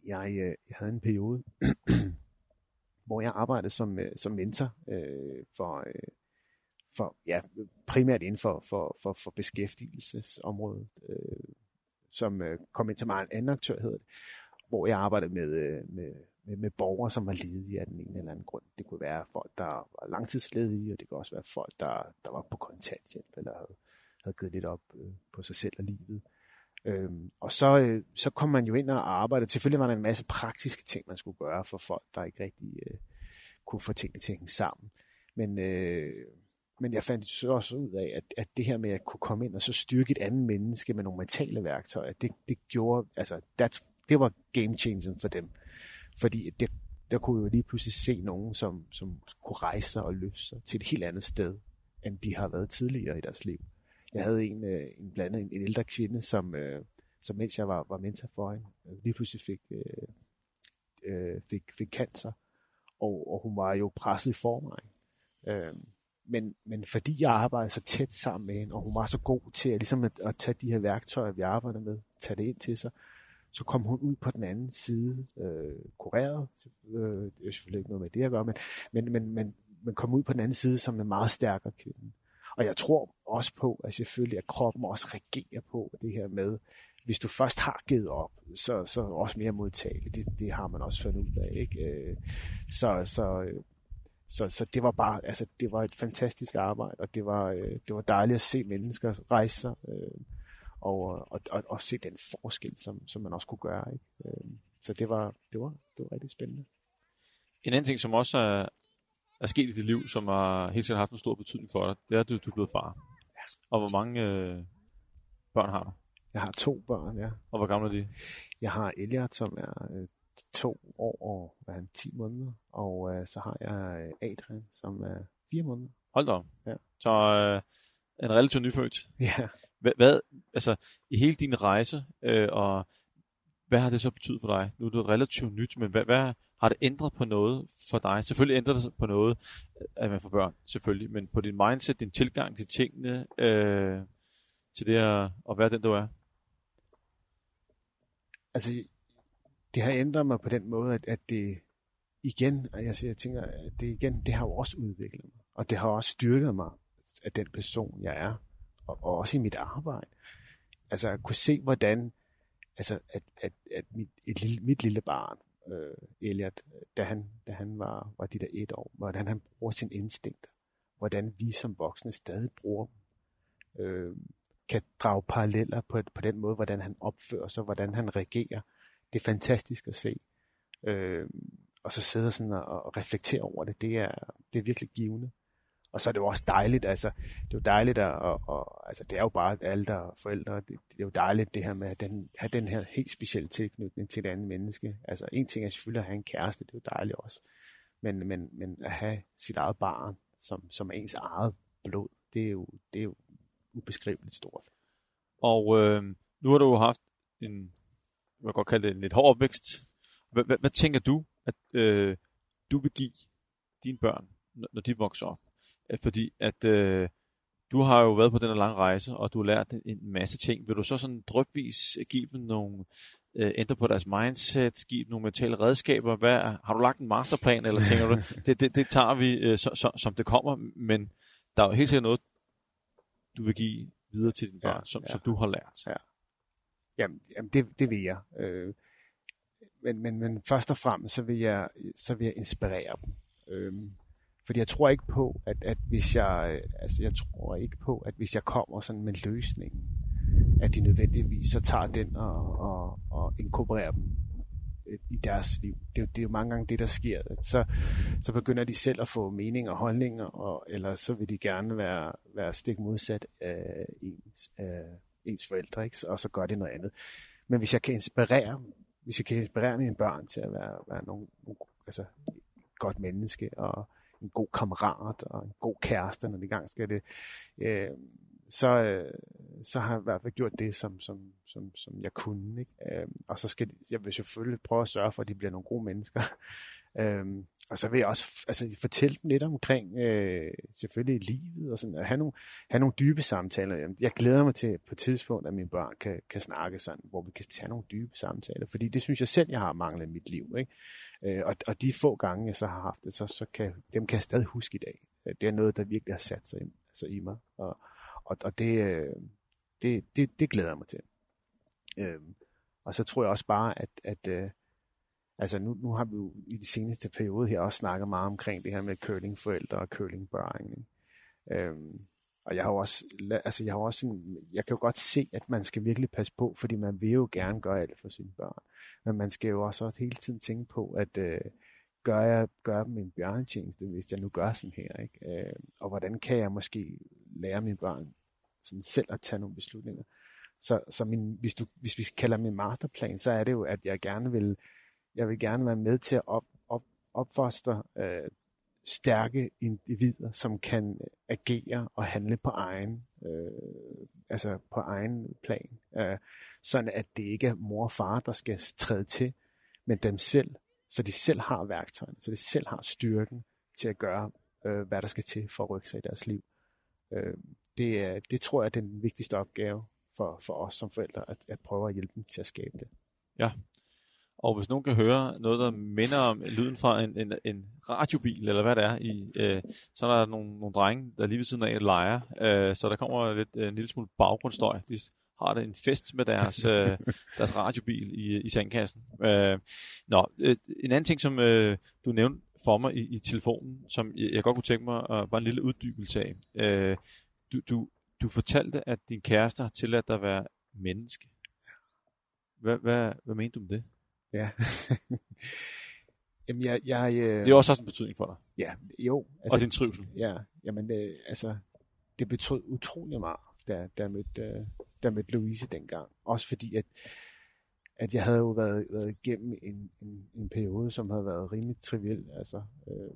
jeg, øh, jeg havde en periode, hvor jeg arbejdede som, øh, som mentor øh, for, øh, for ja, primært inden for, for, for, for beskæftigelsesområdet, øh, som øh, kom ind til mig en anden aktør, hedder det, hvor jeg arbejdede med, øh, med, med, med borgere, som var ledige af den ene eller anden grund. Det kunne være folk, der var langtidsledige, og det kunne også være folk, der, der var på kontanthjælp, eller havde havde givet lidt op øh, på sig selv og livet. Øhm, og så, øh, så kom man jo ind og arbejdede. Selvfølgelig var der en masse praktiske ting, man skulle gøre for folk, der ikke rigtig øh, kunne få tingene til at hænge sammen. Men, øh, men jeg fandt så også ud af, at, at det her med at kunne komme ind og så styrke et andet menneske med nogle mentale værktøjer, det, det gjorde, altså, that, det var game changing for dem. Fordi det, der kunne jo lige pludselig se nogen, som, som kunne rejse sig og løfte sig til et helt andet sted, end de har været tidligere i deres liv. Jeg havde en, øh, en blandet en, en ældre kvinde, som, øh, som mens jeg var, var mentor for hende, øh, lige pludselig fik, øh, øh, fik, fik cancer, og, og hun var jo presset i forvejen. Øh, men, men fordi jeg arbejdede så tæt sammen med hende, og hun var så god til at, ligesom at, at tage de her værktøjer, vi arbejder med, tage det ind til sig, så kom hun ud på den anden side, øh, kureret. Øh, det er selvfølgelig ikke noget med det at gøre, men, men, men, men, men kom ud på den anden side som en meget stærkere kvinde. Og jeg tror også på, at selvfølgelig at kroppen også reagerer på det her med, hvis du først har givet op, så, så også mere modtagelig. Det, det har man også fundet ud af. Ikke? Øh, så, så, så, så det var bare, altså det var et fantastisk arbejde, og det var, øh, det var dejligt at se mennesker rejse sig, øh, og, og, og, og se den forskel, som, som man også kunne gøre. Ikke? Så det var, det var, det var rigtig spændende. En anden ting, som også er, er sket i dit liv, som har helt sikkert haft en stor betydning for dig, det er, at du, du er blevet far. Ja. Og hvor mange øh, børn har du? Jeg har to børn, ja. Og hvor gamle er de? Jeg har Elliot, som er øh, to år og hvad han, 10 måneder. Og øh, så har jeg øh, Adrian, som er fire måneder. Hold da Ja. Så øh, en relativt nyfødt. Ja. Hvad, hvad, altså, i hele din rejse, øh, og hvad har det så betydet for dig? Nu er det relativt nyt, men hvad, hvad har det ændret på noget for dig? Selvfølgelig ændrer det på noget, øh, at man får børn, selvfølgelig, men på din mindset, din tilgang til tingene, øh, til det at, at være den, du er? Altså, det har ændret mig på den måde, at, at det igen, altså jeg tænker, at det igen, det har jo også udviklet mig, og det har også styrket mig af den person, jeg er, og, og også i mit arbejde. Altså at kunne se, hvordan, altså at, at, at mit, et lille, mit lille barn, øh, Elliot, da han, da han var, var de der et år, hvordan han bruger sin instinkt, hvordan vi som voksne stadig bruger dem, øh, kan drage paralleller på, på den måde, hvordan han opfører sig, hvordan han reagerer. Det er fantastisk at se. Øh, og så sidde sådan og, og reflektere over det, det er, det er virkelig givende. Og så er det jo også dejligt, altså, det er jo dejligt at, og, og, altså, det er jo bare alle, der er forældre, det, det, er jo dejligt det her med at den, have den her helt specielle tilknytning til et andet menneske. Altså, en ting er selvfølgelig at have en kæreste, det er jo dejligt også. Men, men, men at have sit eget barn, som, som er ens eget blod, det er jo, det er jo ubeskriveligt stort. Og øh, nu har du haft en, man kan godt kalde det en lidt hård opvækst. Hvad, hvad, hvad tænker du, at øh, du vil give dine børn, når de vokser op? Fordi at øh, du har jo været på den her lange rejse, og du har lært en masse ting. Vil du så sådan drøbvis give dem nogle, øh, ændre på deres mindset, give dem nogle mentale redskaber? Hvad, har du lagt en masterplan, eller tænker du, det, det, det tager vi, øh, så, så, som det kommer, men der er jo helt sikkert noget, du vil give videre til dine børn, ja, som, ja. som du har lært. Ja. Jamen, jamen det, det vil jeg. Øh, men, men, men først og fremmest, så vil jeg, så vil jeg inspirere dem. Øh, fordi jeg tror ikke på, at, at hvis jeg, øh, altså jeg tror ikke på, at hvis jeg kommer sådan med løsningen, at de nødvendigvis så tager den og, og, og inkorporerer dem øh, i deres liv. Det er, jo, det er jo mange gange det, der sker. At så, så begynder de selv at få mening og holdninger, og, eller så vil de gerne være, være stik modsat af ens, af ens forældre, ikke? og så gør det noget andet. Men hvis jeg kan inspirere hvis jeg kan inspirere mine børn til at være, være nogle, nogle altså, godt menneske, og en god kammerat, og en god kæreste, når de gang skal det, øh, så, øh, så har jeg i hvert fald gjort det, som, som, som, som jeg kunne. Ikke? Øh, og så skal de, jeg vil selvfølgelig prøve at sørge for, at de bliver nogle gode mennesker. Øhm, og så vil jeg også altså, fortælle dem lidt omkring øh, selvfølgelig livet og sådan, at have nogle, have nogle dybe samtaler. Jeg glæder mig til på et tidspunkt, at mine børn kan, kan snakke sådan, hvor vi kan tage nogle dybe samtaler, fordi det synes jeg selv, jeg har manglet i mit liv. Ikke? Øh, og, og de få gange, jeg så har haft det, så, så kan, dem kan jeg stadig huske i dag. Øh, det er noget, der virkelig har sat sig i, altså i mig, og, og, og det, øh, det, det, det glæder jeg mig til. Øh, og så tror jeg også bare, at, at øh, Altså nu, nu har vi jo i de seneste periode her også snakket meget omkring det her med curlingforældre og curlingbørn. Ikke? Øhm, og jeg har jo også, altså jeg har også en, jeg kan jo godt se, at man skal virkelig passe på, fordi man vil jo gerne gøre alt for sine børn. Men man skal jo også, også hele tiden tænke på, at øh, gør jeg gør dem en bjørnetjeneste, hvis jeg nu gør sådan her. Ikke? Øh, og hvordan kan jeg måske lære mine børn sådan selv at tage nogle beslutninger. Så, så min, hvis, du, hvis vi kalder min masterplan, så er det jo, at jeg gerne vil jeg vil gerne være med til at op, op, opfostre øh, stærke individer, som kan agere og handle på egen, øh, altså på egen plan. Øh, sådan at det ikke er mor og far, der skal træde til, men dem selv, så de selv har værktøjerne, så de selv har styrken til at gøre, øh, hvad der skal til for at rykke sig i deres liv. Øh, det, det tror jeg er den vigtigste opgave for, for os som forældre, at, at prøve at hjælpe dem til at skabe det. Ja, og hvis nogen kan høre noget, der minder om lyden fra en, en, en radiobil, eller hvad det er, i, øh, så er der nogle, nogle drenge, der lige ved siden af leger. Øh, så der kommer lidt, øh, en lille smule baggrundsstøj. De har det en fest med deres, øh, deres radiobil i, i sandkassen. Øh, nå, øh, en anden ting, som øh, du nævnte for mig i, i telefonen, som jeg, jeg godt kunne tænke mig at bare en lille uddybelse af. Øh, du, du, du fortalte, at din kæreste har tilladt dig at være menneske. Hvad, hvad, hvad mente du med det? Ja. Jamen, jeg, jeg, øh, Det er også også en betydning for dig, ja, jo. altså, og din trivsel. Ja, jamen, øh, altså, det betød utrolig meget, da, da, jeg mødte, øh, da mødte Louise dengang. Også fordi, at, at jeg havde jo været, været igennem en, en, en periode, som havde været rimelig triviel, altså, øh,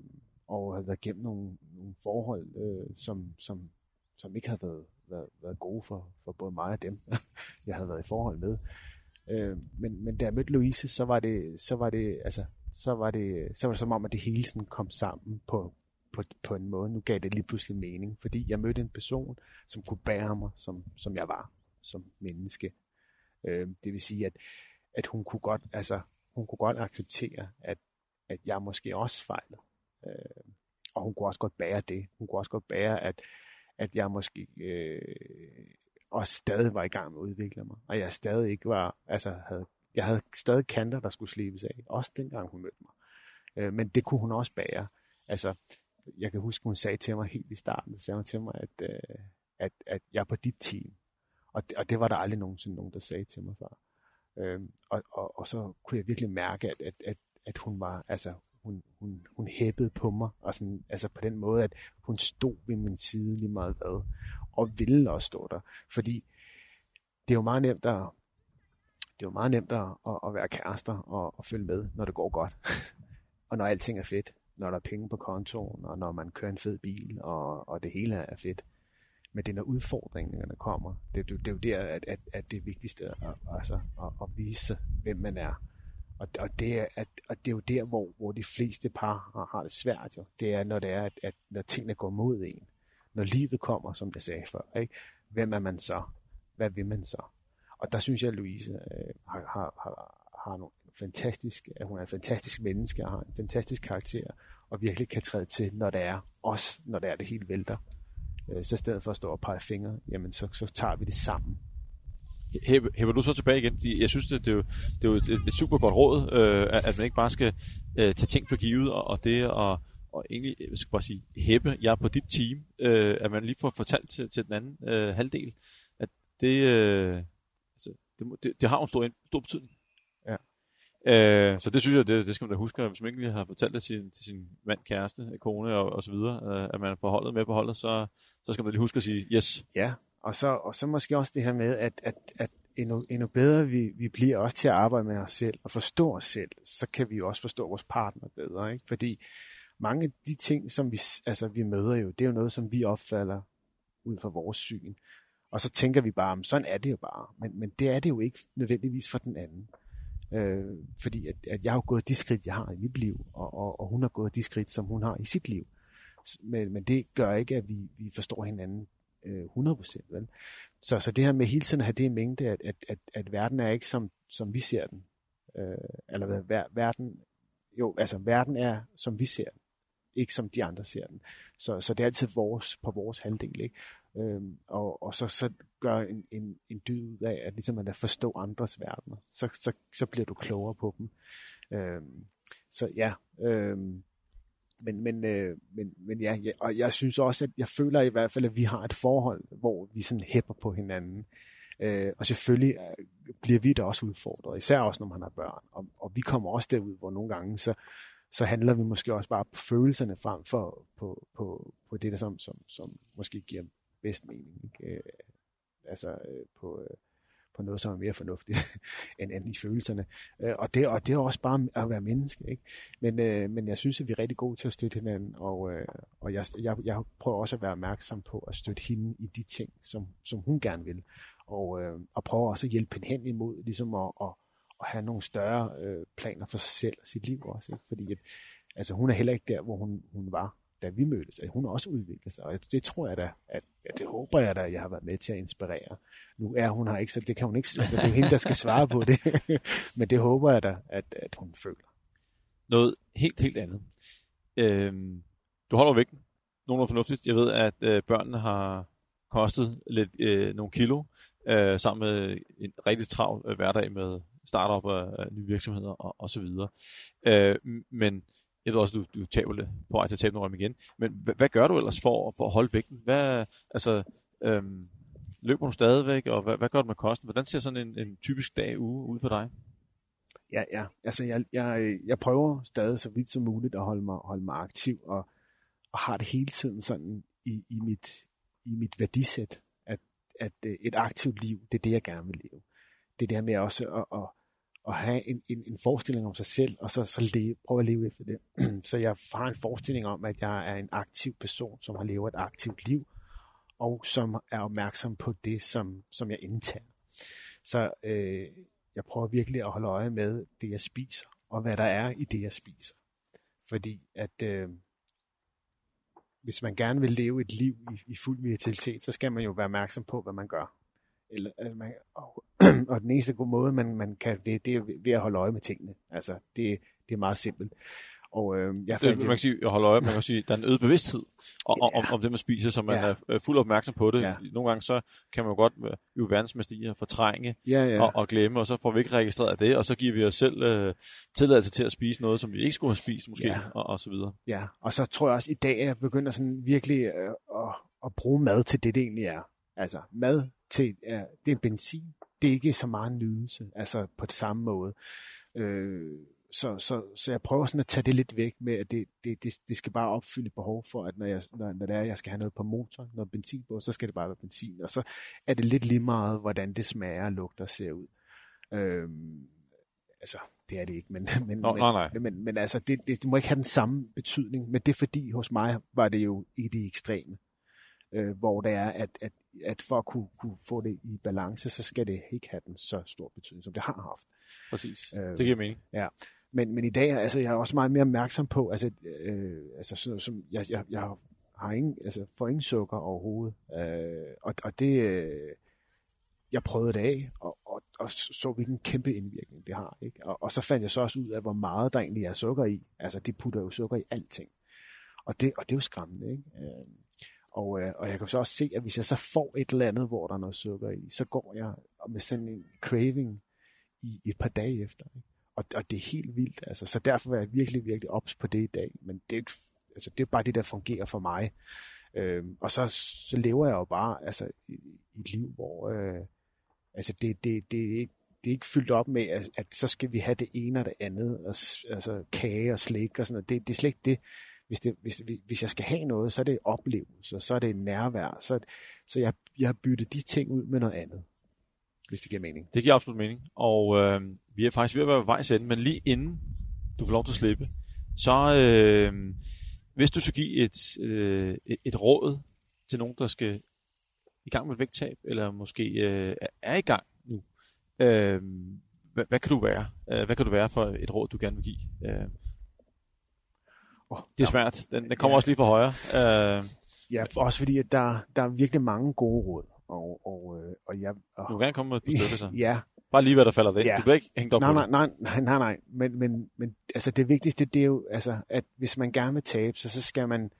og havde været igennem nogle, nogle forhold, øh, som, som, som ikke havde været, været, været gode for, for både mig og dem, jeg havde været i forhold med. Øh, men, men da jeg mødte Louise, så var det, så var det, altså, så var det, så var det som om, at det hele sådan kom sammen på, på, på en måde. Nu gav det lige pludselig mening, fordi jeg mødte en person, som kunne bære mig, som, som jeg var, som menneske. Øh, det vil sige, at, at hun kunne godt, altså, hun kunne godt acceptere, at, at jeg måske også fejlede. Øh, og hun kunne også godt bære det. Hun kunne også godt bære, at, at jeg måske øh, og stadig var i gang med at udvikle mig. Og jeg stadig ikke var, altså havde, jeg havde stadig kanter, der skulle slibes af. Også dengang hun mødte mig. Øh, men det kunne hun også bære. Altså, jeg kan huske, hun sagde til mig helt i starten, så sagde hun til mig, at, øh, at, at jeg er på dit team. Og det, og det var der aldrig nogensinde nogen, der sagde til mig før. Øhm, og, og, og så kunne jeg virkelig mærke, at, at, at, at hun var, altså, hun, hun, hun hæppede på mig, og sådan, altså på den måde, at hun stod ved min side lige meget hvad, og ville også stå der. Fordi det er jo meget nemt at, det er jo meget nemt at, at, være kærester og, og følge med, når det går godt. og når alting er fedt. Når der er penge på kontoen, og når man kører en fed bil, og, og det hele er fedt. Men det er når udfordringerne kommer. Det, det, det er jo der, at, at, at det er vigtigste at, altså, at, at vise, hvem man er. Og, og, det er, at, og det er jo der, hvor, hvor de fleste par har, har det svært. Jo. Det er, når det er, at, at når tingene går mod en. Når livet kommer, som jeg sagde før. Ikke? Hvem er man så? Hvad vil man så? Og der synes jeg, at Louise øh, har, har, har, har nogle fantastisk, at hun er en fantastisk menneske og har en fantastisk karakter, og virkelig kan træde til, når det er, også når det er, det helt vælter. Øh, så i stedet for at stå og pege fingre, jamen så, så tager vi det sammen. Hæber, du så tilbage igen? Fordi jeg synes, det, det, er, jo, det er jo et, et super godt råd, øh, at man ikke bare skal øh, tage ting for givet, og, og det at og egentlig, jeg skal bare sige, hæppe, jeg er på dit team, øh, at man lige får fortalt til, til den anden øh, halvdel, at det, øh, altså, det, det, det har en stor, stor betydning. Ja. Øh, så det synes jeg, det, det skal man da huske, hvis man ikke lige har fortalt det til, sin, til sin mand, kæreste, kone og, og så videre, øh, at man er på holdet med på holdet, så, så skal man lige huske at sige yes. Ja, og så, og så måske også det her med, at, at, at endnu, endnu bedre vi, vi bliver også til at arbejde med os selv og forstå os selv, så kan vi jo også forstå vores partner bedre. Ikke? Fordi mange af de ting, som vi, altså, vi møder jo, det er jo noget, som vi opfatter ud fra vores syn. Og så tænker vi bare, sådan er det jo bare. Men, men det er det jo ikke nødvendigvis for den anden. Øh, fordi at, at jeg har gået de skridt, jeg har i mit liv, og, og, og hun har gået de skridt, som hun har i sit liv. Men, men det gør ikke, at vi, vi forstår hinanden øh, 100%. Vel? Så, så det her med hele tiden at have det i mængde, at, at, at, at verden er ikke som, som vi ser den. Øh, eller hvad, ver, verden, jo, altså verden er, som vi ser den. Ikke som de andre ser den. Så, så det er altid vores, på vores halvdel. Ikke? Øhm, og, og så, så gør en, en, en dyd ud af, at ligesom at forstå andres verdener. Så, så, så bliver du klogere på dem. Øhm, så ja, øhm, men, men, øh, men, men ja, ja, og jeg synes også, at jeg føler i hvert fald, at vi har et forhold, hvor vi sådan hæpper på hinanden. Øh, og selvfølgelig øh, bliver vi da også udfordret, især også når man har børn. Og, og vi kommer også derud, hvor nogle gange, så, så handler vi måske også bare på følelserne frem for på, på, på det, der som, som, som måske giver bedst mening. Ikke? Øh, altså øh, på, øh, på noget, som er mere fornuftigt end, end i følelserne. Øh, og, det, og det er også bare at være menneske. Ikke? Men, øh, men jeg synes, at vi er rigtig gode til at støtte hinanden, og, øh, og jeg, jeg, jeg prøver også at være opmærksom på at støtte hende i de ting, som, som hun gerne vil. Og, øh, og prøver også at hjælpe hende hen imod ligesom at, at, at have nogle større øh, planer for sig selv og sit liv også. Ikke? Fordi at, altså, hun er heller ikke der, hvor hun, hun var da vi mødtes, at hun også udviklet sig. Og det tror jeg da, at, det håber jeg da, at jeg har været med til at inspirere. Nu er hun her ikke, så det kan hun ikke, altså det er hende, der skal svare på det. Men det håber jeg da, at, at hun føler. Noget helt, helt andet. Øhm, du holder vægten. Nogenlunde fornuftigt. Jeg ved, at øh, børnene har kostet lidt øh, nogle kilo, øh, sammen med en rigtig travl øh, hverdag med startup og af nye virksomheder og, og så videre. Øh, men jeg ved også, du, du taber det på vej til at tabe nogle igen. Men hvad, hvad gør du ellers for, for at holde vægten? Hvad, altså, øhm, løber du stadigvæk, og hvad, hvad gør du med kosten? Hvordan ser sådan en, en typisk dag uge ud for dig? Ja, ja. Altså, jeg, jeg, jeg prøver stadig så vidt som muligt at holde mig, holde mig aktiv, og, og har det hele tiden sådan i, i, mit, i mit værdisæt, at, at øh, et aktivt liv, det er det, jeg gerne vil leve. Det er det her med også at, at, at have en, en, en forestilling om sig selv, og så, så leve, prøve at leve efter det. så jeg har en forestilling om, at jeg er en aktiv person, som har levet et aktivt liv, og som er opmærksom på det, som, som jeg indtager. Så øh, jeg prøver virkelig at holde øje med det, jeg spiser, og hvad der er i det, jeg spiser. Fordi at øh, hvis man gerne vil leve et liv i, i fuld vitalitet, så skal man jo være opmærksom på, hvad man gør. Eller, altså man, og, og den eneste gode måde, man, man kan, det, det er ved at holde øje med tingene. Altså, det, det er meget simpelt. Og, øh, jeg det, man kan sige, at holde øje, man kan sige, der er en øget bevidsthed om, ja. om, om det, man spiser, så man ja. er fuld opmærksom på det. Ja. Nogle gange så kan man jo godt jo verdensmester i at fortrænge ja, ja. Og, og glemme, og så får vi ikke registreret det, og så giver vi os selv øh, tilladelse til at spise noget, som vi ikke skulle have spist måske, ja. og, og så videre. Ja, og så tror jeg også i dag, at jeg begynder sådan virkelig øh, at, at bruge mad til det, det egentlig er. Altså mad til, ja, det er benzin, det er ikke så meget nydelse, altså på det samme måde. Øh, så, så, så jeg prøver sådan at tage det lidt væk med, at det, det, det, det skal bare opfylde behov for, at når, jeg, når, når det er, jeg skal have noget på motor, noget benzin på, så skal det bare være benzin. Og så er det lidt lige meget, hvordan det smager, lugter og ser ud. Øhm, altså, det er det ikke, men, men, Nå, men, nej, nej. men, men altså, det, det, det må ikke have den samme betydning, men det er fordi, hos mig var det jo i det ekstreme, øh, hvor det er, at, at, at for at kunne, kunne få det i balance, så skal det ikke have den så stor betydning, som det har haft. Præcis, øh, det giver mening. Ja, men, men i dag, altså, jeg er også meget mere opmærksom på, altså, øh, altså sådan, som, jeg, jeg, jeg har ingen, altså, får ingen sukker overhovedet. Øh, og, og det, øh, jeg prøvede det af, og, og, og så hvilken kæmpe indvirkning det har. Ikke? Og, og så fandt jeg så også ud af, hvor meget der egentlig er sukker i. Altså, de putter jo sukker i alting. Og det, og det er jo skræmmende. Ikke? Øh, og, øh, og jeg kan så også se, at hvis jeg så får et eller andet, hvor der er noget sukker i, så går jeg med sådan en craving i et par dage efter. Ikke? Og, og det er helt vildt. Altså, så derfor er jeg virkelig, virkelig ops på det i dag. Men det er, ikke, altså, det er bare det, der fungerer for mig. Øh, og så, så lever jeg jo bare altså, i, i et liv, hvor øh, altså, det, det, det, er ikke, det er ikke fyldt op med, at, at så skal vi have det ene og det andet, og, altså kage og slik og sådan noget. Det, det er slet ikke det. Hvis, det, hvis, hvis jeg skal have noget, så er det oplevelse, så er det nærvær. Så, så jeg, jeg har byttet de ting ud med noget andet hvis det giver mening. Det giver absolut mening, og øh, vi er faktisk ved at være ved vejs ende, men lige inden du får lov til at slippe, så øh, hvis du skal give et, øh, et, et råd til nogen, der skal i gang med et vægttab, eller måske øh, er i gang nu, øh, hvad, hvad kan du være? Øh, hvad kan du være for et råd, du gerne vil give? Øh, Oh, det er svært. Den, den kommer ja. også lige fra højre. Øh, ja, også fordi at der, der er virkelig mange gode råd. Og, og, øh, og jeg, og, du kan gerne komme med et stykker så. Ja. Bare lige hvad der falder væk. Ja. Du bliver ikke hængt op nej, på nej, nej, nej, nej, nej. Men, men, men altså det vigtigste, det er jo, altså, at hvis man gerne vil tabe sig, så skal man,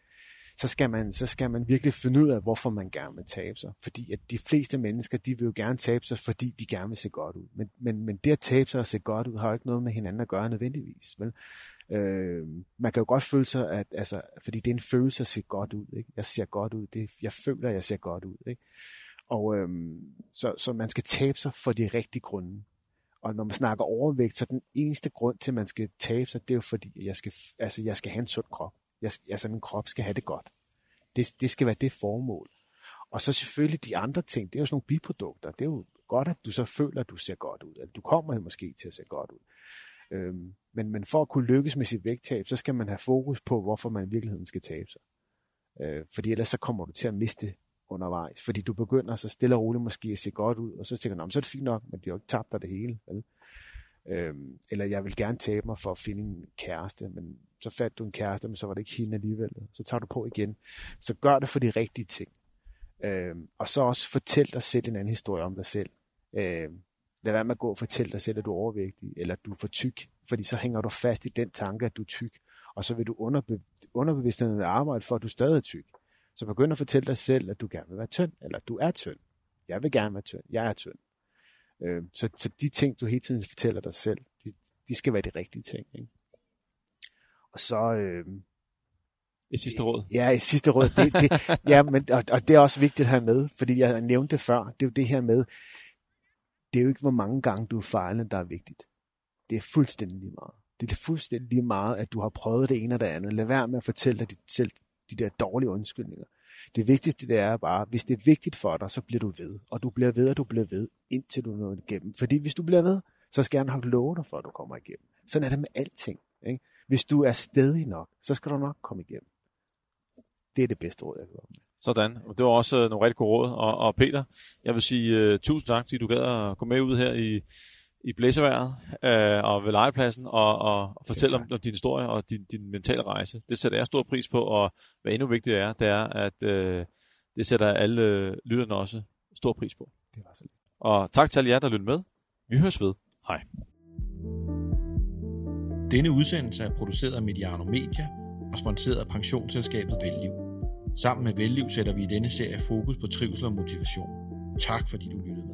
så skal man, så skal man virkelig finde ud af, hvorfor man gerne vil tabe sig. Fordi at de fleste mennesker, de vil jo gerne tabe sig, fordi de gerne vil se godt ud. Men, men, men det at tabe sig og se godt ud, har jo ikke noget med hinanden at gøre nødvendigvis. Vel? Øh, man kan jo godt føle sig, at, altså, fordi det er en følelse at se godt ud. Ikke? Jeg ser godt ud. Det, jeg føler, at jeg ser godt ud. Ikke? Og øhm, så, så man skal tabe sig for de rigtige grunde. Og når man snakker overvægt, så den eneste grund til, at man skal tabe sig, det er jo fordi, jeg skal, altså, jeg skal have en sund krop. Jeg, altså min krop skal have det godt. Det, det skal være det formål. Og så selvfølgelig de andre ting, det er jo sådan nogle biprodukter. Det er jo godt, at du så føler, at du ser godt ud. At du kommer måske til at se godt ud. Øhm, men, men for at kunne lykkes med sit vægttab, så skal man have fokus på, hvorfor man i virkeligheden skal tabe sig. Øh, fordi ellers så kommer du til at miste undervejs. Fordi du begynder så stille og roligt måske at se godt ud, og så tænker du, så er det fint nok, men de har jo ikke tabt dig det hele. Vel? Øhm, eller jeg vil gerne tabe mig for at finde en kæreste, men så fandt du en kæreste, men så var det ikke hende alligevel. Så tager du på igen. Så gør det for de rigtige ting. Øhm, og så også fortæl dig selv en anden historie om dig selv. Øhm, lad være med at gå og fortælle dig selv, at du er overvægtig, eller at du er for tyk, fordi så hænger du fast i den tanke, at du er tyk, og så vil du underbe- underbevidstheden arbejde for, at du stadig er tyk. Så begynd at fortælle dig selv, at du gerne vil være tynd, eller at du er tynd. Jeg vil gerne være tynd. Jeg er tynd. Øh, så, så de ting, du hele tiden fortæller dig selv, de, de skal være de rigtige ting. Ikke? Og så... Øh, et sidste råd. Ja, et sidste råd. Det, det, ja, men, og, og det er også vigtigt at have med, fordi jeg nævnte det før. Det er jo det her med, det er jo ikke, hvor mange gange du er fejlet, der er vigtigt. Det er fuldstændig lige meget. Det er fuldstændig lige meget, at du har prøvet det ene og det andet. Lad være med at fortælle dig selv de der dårlige undskyldninger. Det vigtigste det er bare, hvis det er vigtigt for dig, så bliver du ved. Og du bliver ved, og du bliver ved, indtil du når igennem. Fordi hvis du bliver ved, så skal jeg nok love dig for, at du kommer igennem. Sådan er det med alting. Ikke? Hvis du er stedig nok, så skal du nok komme igennem. Det er det bedste råd, jeg kan med. Sådan, og det var også uh, nogle rigtig gode råd. Og, og Peter, jeg vil sige uh, tusind tak, fordi du gad at gå med ud her i, i blæseværet uh, og ved legepladsen og, og, og fortælle om, om din historie og din, din mentale rejse. Det sætter jeg stor pris på, og hvad endnu vigtigere er, det er, at uh, det sætter alle uh, lytterne også stor pris på. Det var så lidt. Og tak til alle jer, der lyttede med. Vi høres ved. Hej. Denne udsendelse er produceret af Mediano Media og sponsoreret af pensionsselskabet Velliv. Sammen med Velliv sætter vi i denne serie fokus på trivsel og motivation. Tak fordi du lyttede.